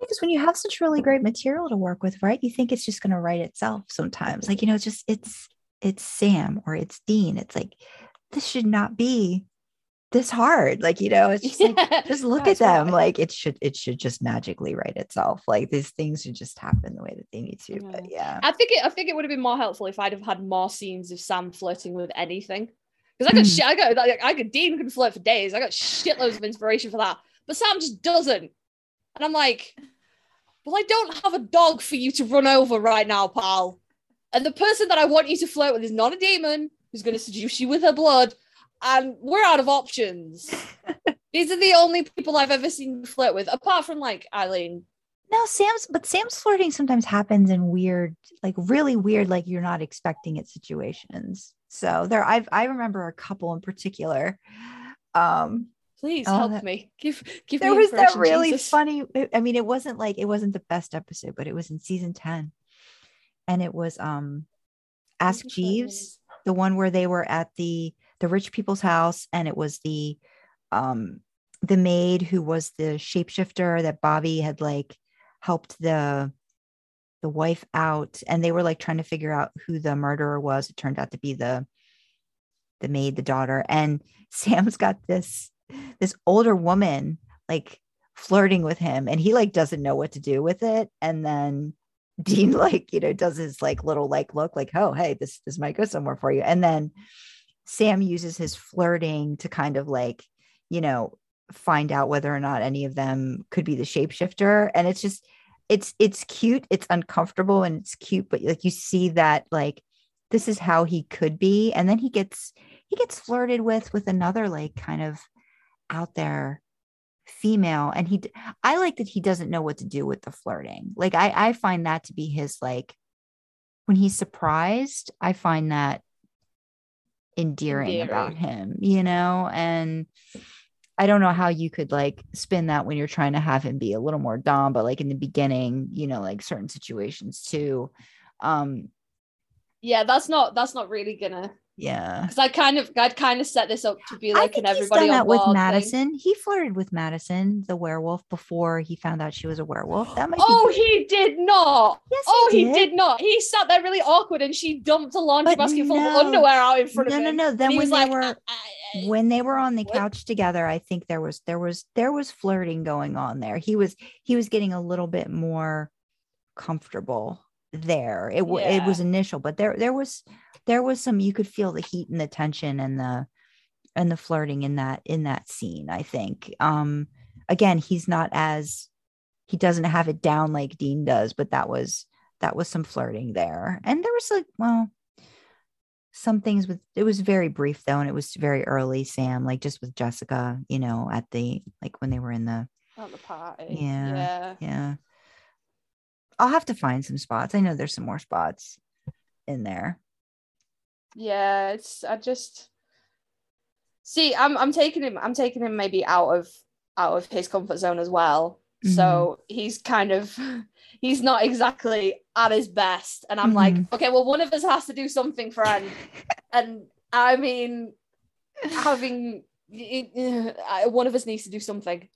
[SPEAKER 2] Because when you have such really great material to work with right you think it's just going to write itself sometimes. Like you know it's just it's it's sam or it's dean. It's like this should not be this hard like you know it's just like
[SPEAKER 3] Yeah.
[SPEAKER 2] just look at them
[SPEAKER 3] why?
[SPEAKER 2] like it should it should just magically write itself like these things should just happen the way that they need to but yeah
[SPEAKER 3] I think it. I think it would have been more helpful if I'd have had more scenes of Sam flirting with anything. Because I got,
[SPEAKER 2] Mm.
[SPEAKER 3] shit, I got, like, I could Dean can flirt for days. I got shitloads of inspiration for that, but Sam just doesn't. And I'm like, well, I don't have a dog for you to run over right now, pal. And the person that I want you to flirt with is not a demon who's going to seduce you with her blood. And we're out of options. These are the only people I've ever seen flirt with, apart from like Eileen.
[SPEAKER 2] no sam's but sam's flirting sometimes happens in weird like really weird like you're not expecting it situations so there i've i remember a couple in particular um
[SPEAKER 3] Please
[SPEAKER 2] Oh,
[SPEAKER 3] help
[SPEAKER 2] that-
[SPEAKER 3] me. Give give
[SPEAKER 2] there
[SPEAKER 3] me There
[SPEAKER 2] was that really
[SPEAKER 3] Jesus.
[SPEAKER 2] funny I- i mean it wasn't like it wasn't the best episode but it was in season 10 and it was um ask jeeves the one where they were at the the rich people's house and it was the um the maid who was the shapeshifter that bobby had like helped the the wife out and they were like trying to figure out who the murderer was. It turned out to be the the maid, the daughter. And Sam's got this this older woman like flirting with him and he like doesn't know what to do with it. And then Dean like, you know, does his like little like look like, oh hey, this this might go somewhere for you. And then Sam uses his flirting to kind of like, you know, find out whether or not any of them could be the shapeshifter. And it's just it's it's cute, it's uncomfortable and it's cute, but like you see that like this is how he could be. And then he gets he gets flirted with with another like kind of out there female and he i like that he doesn't know what to do with the flirting like i i find that to be his like when he's surprised i find that endearing, endearing. about him you know and i don't know how you could like spin that when you're trying to have him be a little more dom but like in the beginning you know like certain situations too um
[SPEAKER 3] yeah that's not that's not really gonna
[SPEAKER 2] yeah.
[SPEAKER 3] Because I kind of I'd kind of set this up to be like an everybody
[SPEAKER 2] done that with Madison. Thing. He flirted with Madison, the werewolf, before he found out she was a werewolf. That might
[SPEAKER 3] Oh, he did not. Yes, he oh, did. he did not. He sat there really awkward and she dumped a laundry but basket full of underwear out in front
[SPEAKER 2] no,
[SPEAKER 3] of him.
[SPEAKER 2] No, no, no. Then when they like, were I, I, when they were on the what? couch together, I think there was there was there was flirting going on there. He was he was getting a little bit more comfortable there. It, yeah. it was initial, but there there was there was some you could feel the heat and the tension and the and the flirting in that in that scene i think. Um again he's not as he doesn't have it down like dean does but that was that was some flirting there. And there was like well some things with it was very brief though and it was very early sam like just with jessica you know at the like when they were in the
[SPEAKER 3] at the party
[SPEAKER 2] yeah
[SPEAKER 3] yeah.
[SPEAKER 2] yeah. I'll have to find some spots. I know there's some more spots in there
[SPEAKER 3] yeah, it's I just see I'm I'm taking him I'm taking him maybe out of out of his comfort zone as well. Mm-hmm. So he's kind of he's not exactly at his best. And I'm mm-hmm. like, okay, well, one of us has to do something, friend. and I mean, having one of us needs to do something.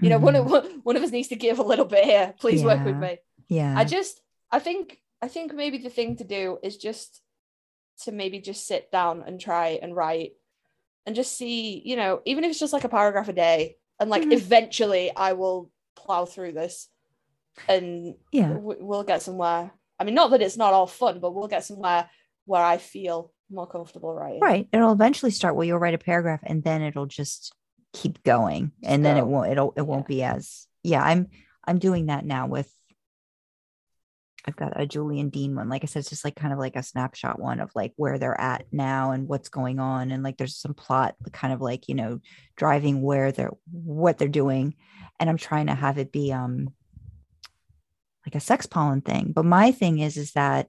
[SPEAKER 3] You know, mm-hmm. one of one of us needs to give a little bit here. Please yeah. work with me.
[SPEAKER 2] Yeah.
[SPEAKER 3] I just I think I think maybe the thing to do is just to maybe just sit down and try and write and just see, you know, even if it's just like a paragraph a day, and like mm-hmm. eventually I will plow through this and
[SPEAKER 2] yeah,
[SPEAKER 3] w- we'll get somewhere. I mean, not that it's not all fun, but we'll get somewhere where I feel more comfortable writing.
[SPEAKER 2] Right. It'll eventually start where you'll write a paragraph and then it'll just keep going. And then it won't, it'll, it won't be as, yeah, I'm, I'm doing that now with I've got a Julie and Dean one. Like I said, it's just like kind of like a snapshot one of like where they're at now and what's going on. And like there's some plot kind of like, you know, driving where they're what they're doing. And I'm trying to have it be um like a sex pollen thing. But my thing is is that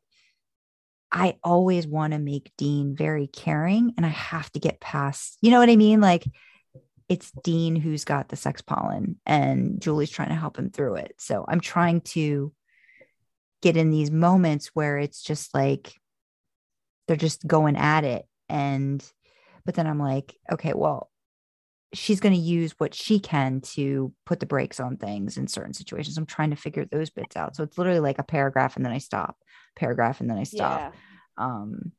[SPEAKER 2] I always want to make Dean very caring and I have to get past, you know what I mean? Like it's Dean who's got the sex pollen and Julie's trying to help him through it. So I'm trying to get in these moments where it's just like they're just going at it. And but then i'm like okay well she's going to use what she can to put the brakes on things in certain situations. I'm trying to figure those bits out. So it's literally like a paragraph and then i stop paragraph and then i stop. Yeah. um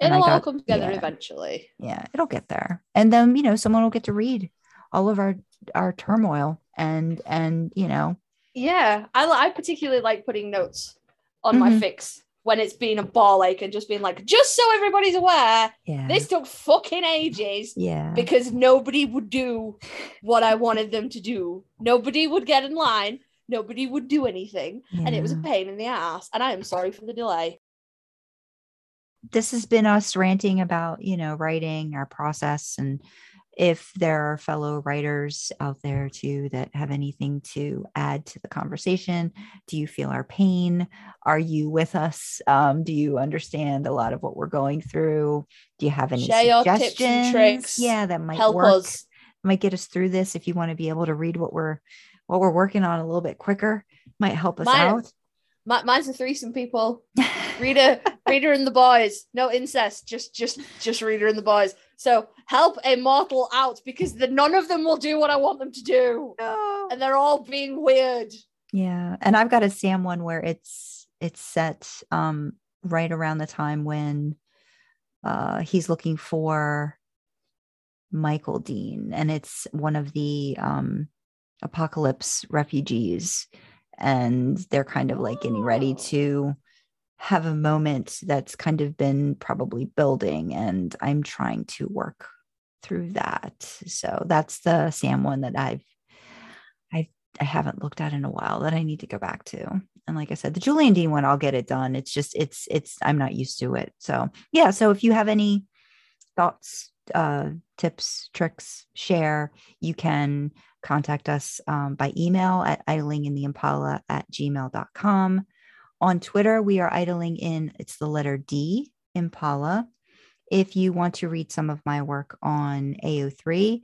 [SPEAKER 3] it'll got, all come together yeah, eventually.
[SPEAKER 2] Yeah it'll get there. And then you know someone will get to read all of our our turmoil and and you know
[SPEAKER 3] yeah, I, I particularly like putting notes on mm-hmm. my fix when it's been a ball ache and just being like, just so everybody's aware,
[SPEAKER 2] yeah.
[SPEAKER 3] this took fucking ages.
[SPEAKER 2] Yeah.
[SPEAKER 3] Because nobody would do what I wanted them to do. Nobody would get in line. Nobody would do anything. Yeah. And it was a pain in the ass. And I am sorry for the delay.
[SPEAKER 2] This has been us ranting about, you know, writing our process and if there are fellow writers out there too that have anything to add to the conversation? Do you feel our pain? Are you with us? Um, do you understand a lot of what we're going through? Do you have any Share suggestions? tricks. Yeah that might help work. us. might get us through this if you want to be able to read what we're what we're working on a little bit quicker. Might help us Mine, out.
[SPEAKER 3] my, mine's a threesome, people. Reader, Reader and the boys. No incest, just just just Reader and the boys. So help a mortal out because the, none of them will do what I want them to do,
[SPEAKER 2] no.
[SPEAKER 3] and they're all being weird.
[SPEAKER 2] Yeah, and I've got a Sam one where it's it's set um right around the time when uh he's looking for Michael Dean and it's one of the um apocalypse refugees and they're kind of like getting ready
[SPEAKER 3] Oh.
[SPEAKER 2] to have a moment that's kind of been probably building and I'm trying to work through that. So that's the Sam one that I've I've I haven't looked at in a while that I need to go back to. And like I said, the Julie and Dean one, I'll get it done. It's just it's it's I'm not used to it. So yeah. So if you have any thoughts, uh, tips, tricks, share, you can contact us um, by email at idlingintheimpala at gmail.com. On Twitter, we are idling in, it's the letter D, Impala. If you want to read some of my work on AO3,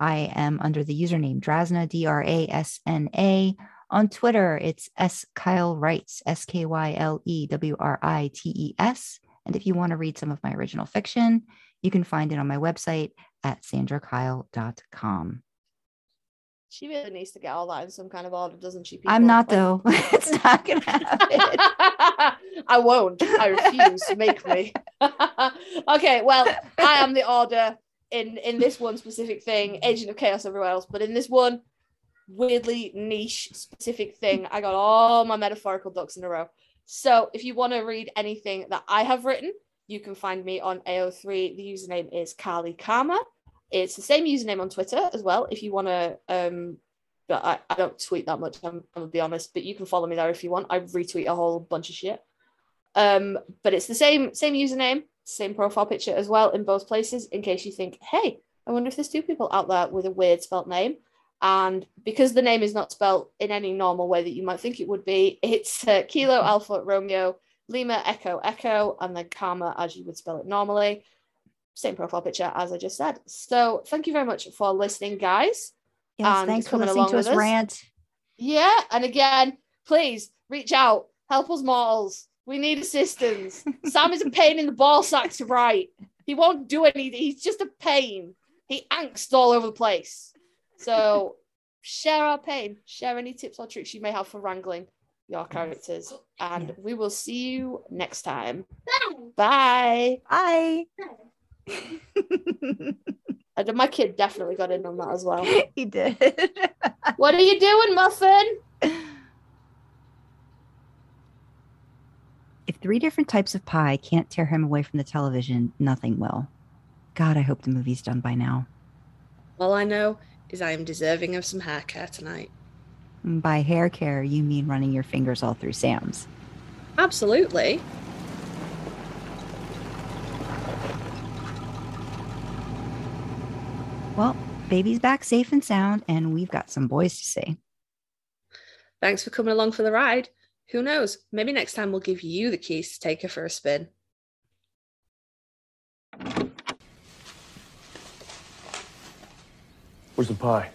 [SPEAKER 2] I am under the username Drasna, D R A S N A. On Twitter, it's S Kyle Writes, S K Y L E W R I T E S. And if you want to read some of my original fiction, you can find it on my website at sandrakyle.com.
[SPEAKER 3] She really needs to get all that in some kind of order, doesn't she?
[SPEAKER 2] I'm not, though. it's not going to happen.
[SPEAKER 3] I won't. I refuse. Make me. okay, well, I am the order in in this one specific thing, Agent of Chaos everywhere else, but in this one weirdly niche specific thing, I got all my metaphorical ducks in a row. So if you want to read anything that I have written, you can find me on AO3. The username is Karlee Karma. It's the same username on Twitter as well. If you want to, um, but I, I don't tweet that much. I'm, I'm gonna be honest, but you can follow me there if you want. I retweet a whole bunch of shit. Um, but it's the same same username, same profile picture as well in both places. In case you think, hey, I wonder if there's two people out there with a weird spelt name. And because the name is not spelt in any normal way that you might think it would be, it's uh, Kilo Alpha Romeo Lima Echo Echo, and then Karma as you would spell it normally. Same profile picture as I just said. So thank you very much for listening, guys.
[SPEAKER 2] Yes,
[SPEAKER 3] And
[SPEAKER 2] thanks for listening to us
[SPEAKER 3] us.
[SPEAKER 2] rant.
[SPEAKER 3] Yeah, and again, please reach out, help us mortals. We need assistance. Sam is a pain in the ball sack to write. He won't do anything. He's just a pain. He angst all over the place. So share our pain. Share any tips or tricks you may have for wrangling your characters. And
[SPEAKER 2] Yes.
[SPEAKER 3] we will see you next time. Bye.
[SPEAKER 2] Bye.
[SPEAKER 3] And my kid definitely got in on that as well.
[SPEAKER 2] he did.
[SPEAKER 3] what are you doing, Muffin?
[SPEAKER 2] if three different types of pie can't tear him away from the television, nothing will. God, I hope the movie's done by now.
[SPEAKER 3] All I know is I am deserving of some hair care tonight.
[SPEAKER 2] And by hair care, you mean running your fingers all through Sam's.
[SPEAKER 3] Absolutely.
[SPEAKER 2] Well, baby's back safe and sound, and we've got some boys to see.
[SPEAKER 3] Thanks for coming along for the ride. Who knows? Maybe next time we'll give you the keys to take her for a spin.
[SPEAKER 1] Where's the pie?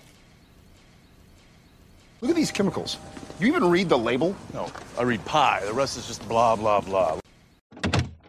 [SPEAKER 4] Look at these chemicals. You even read the label?
[SPEAKER 1] No, I read pie. The rest is just blah, blah, blah.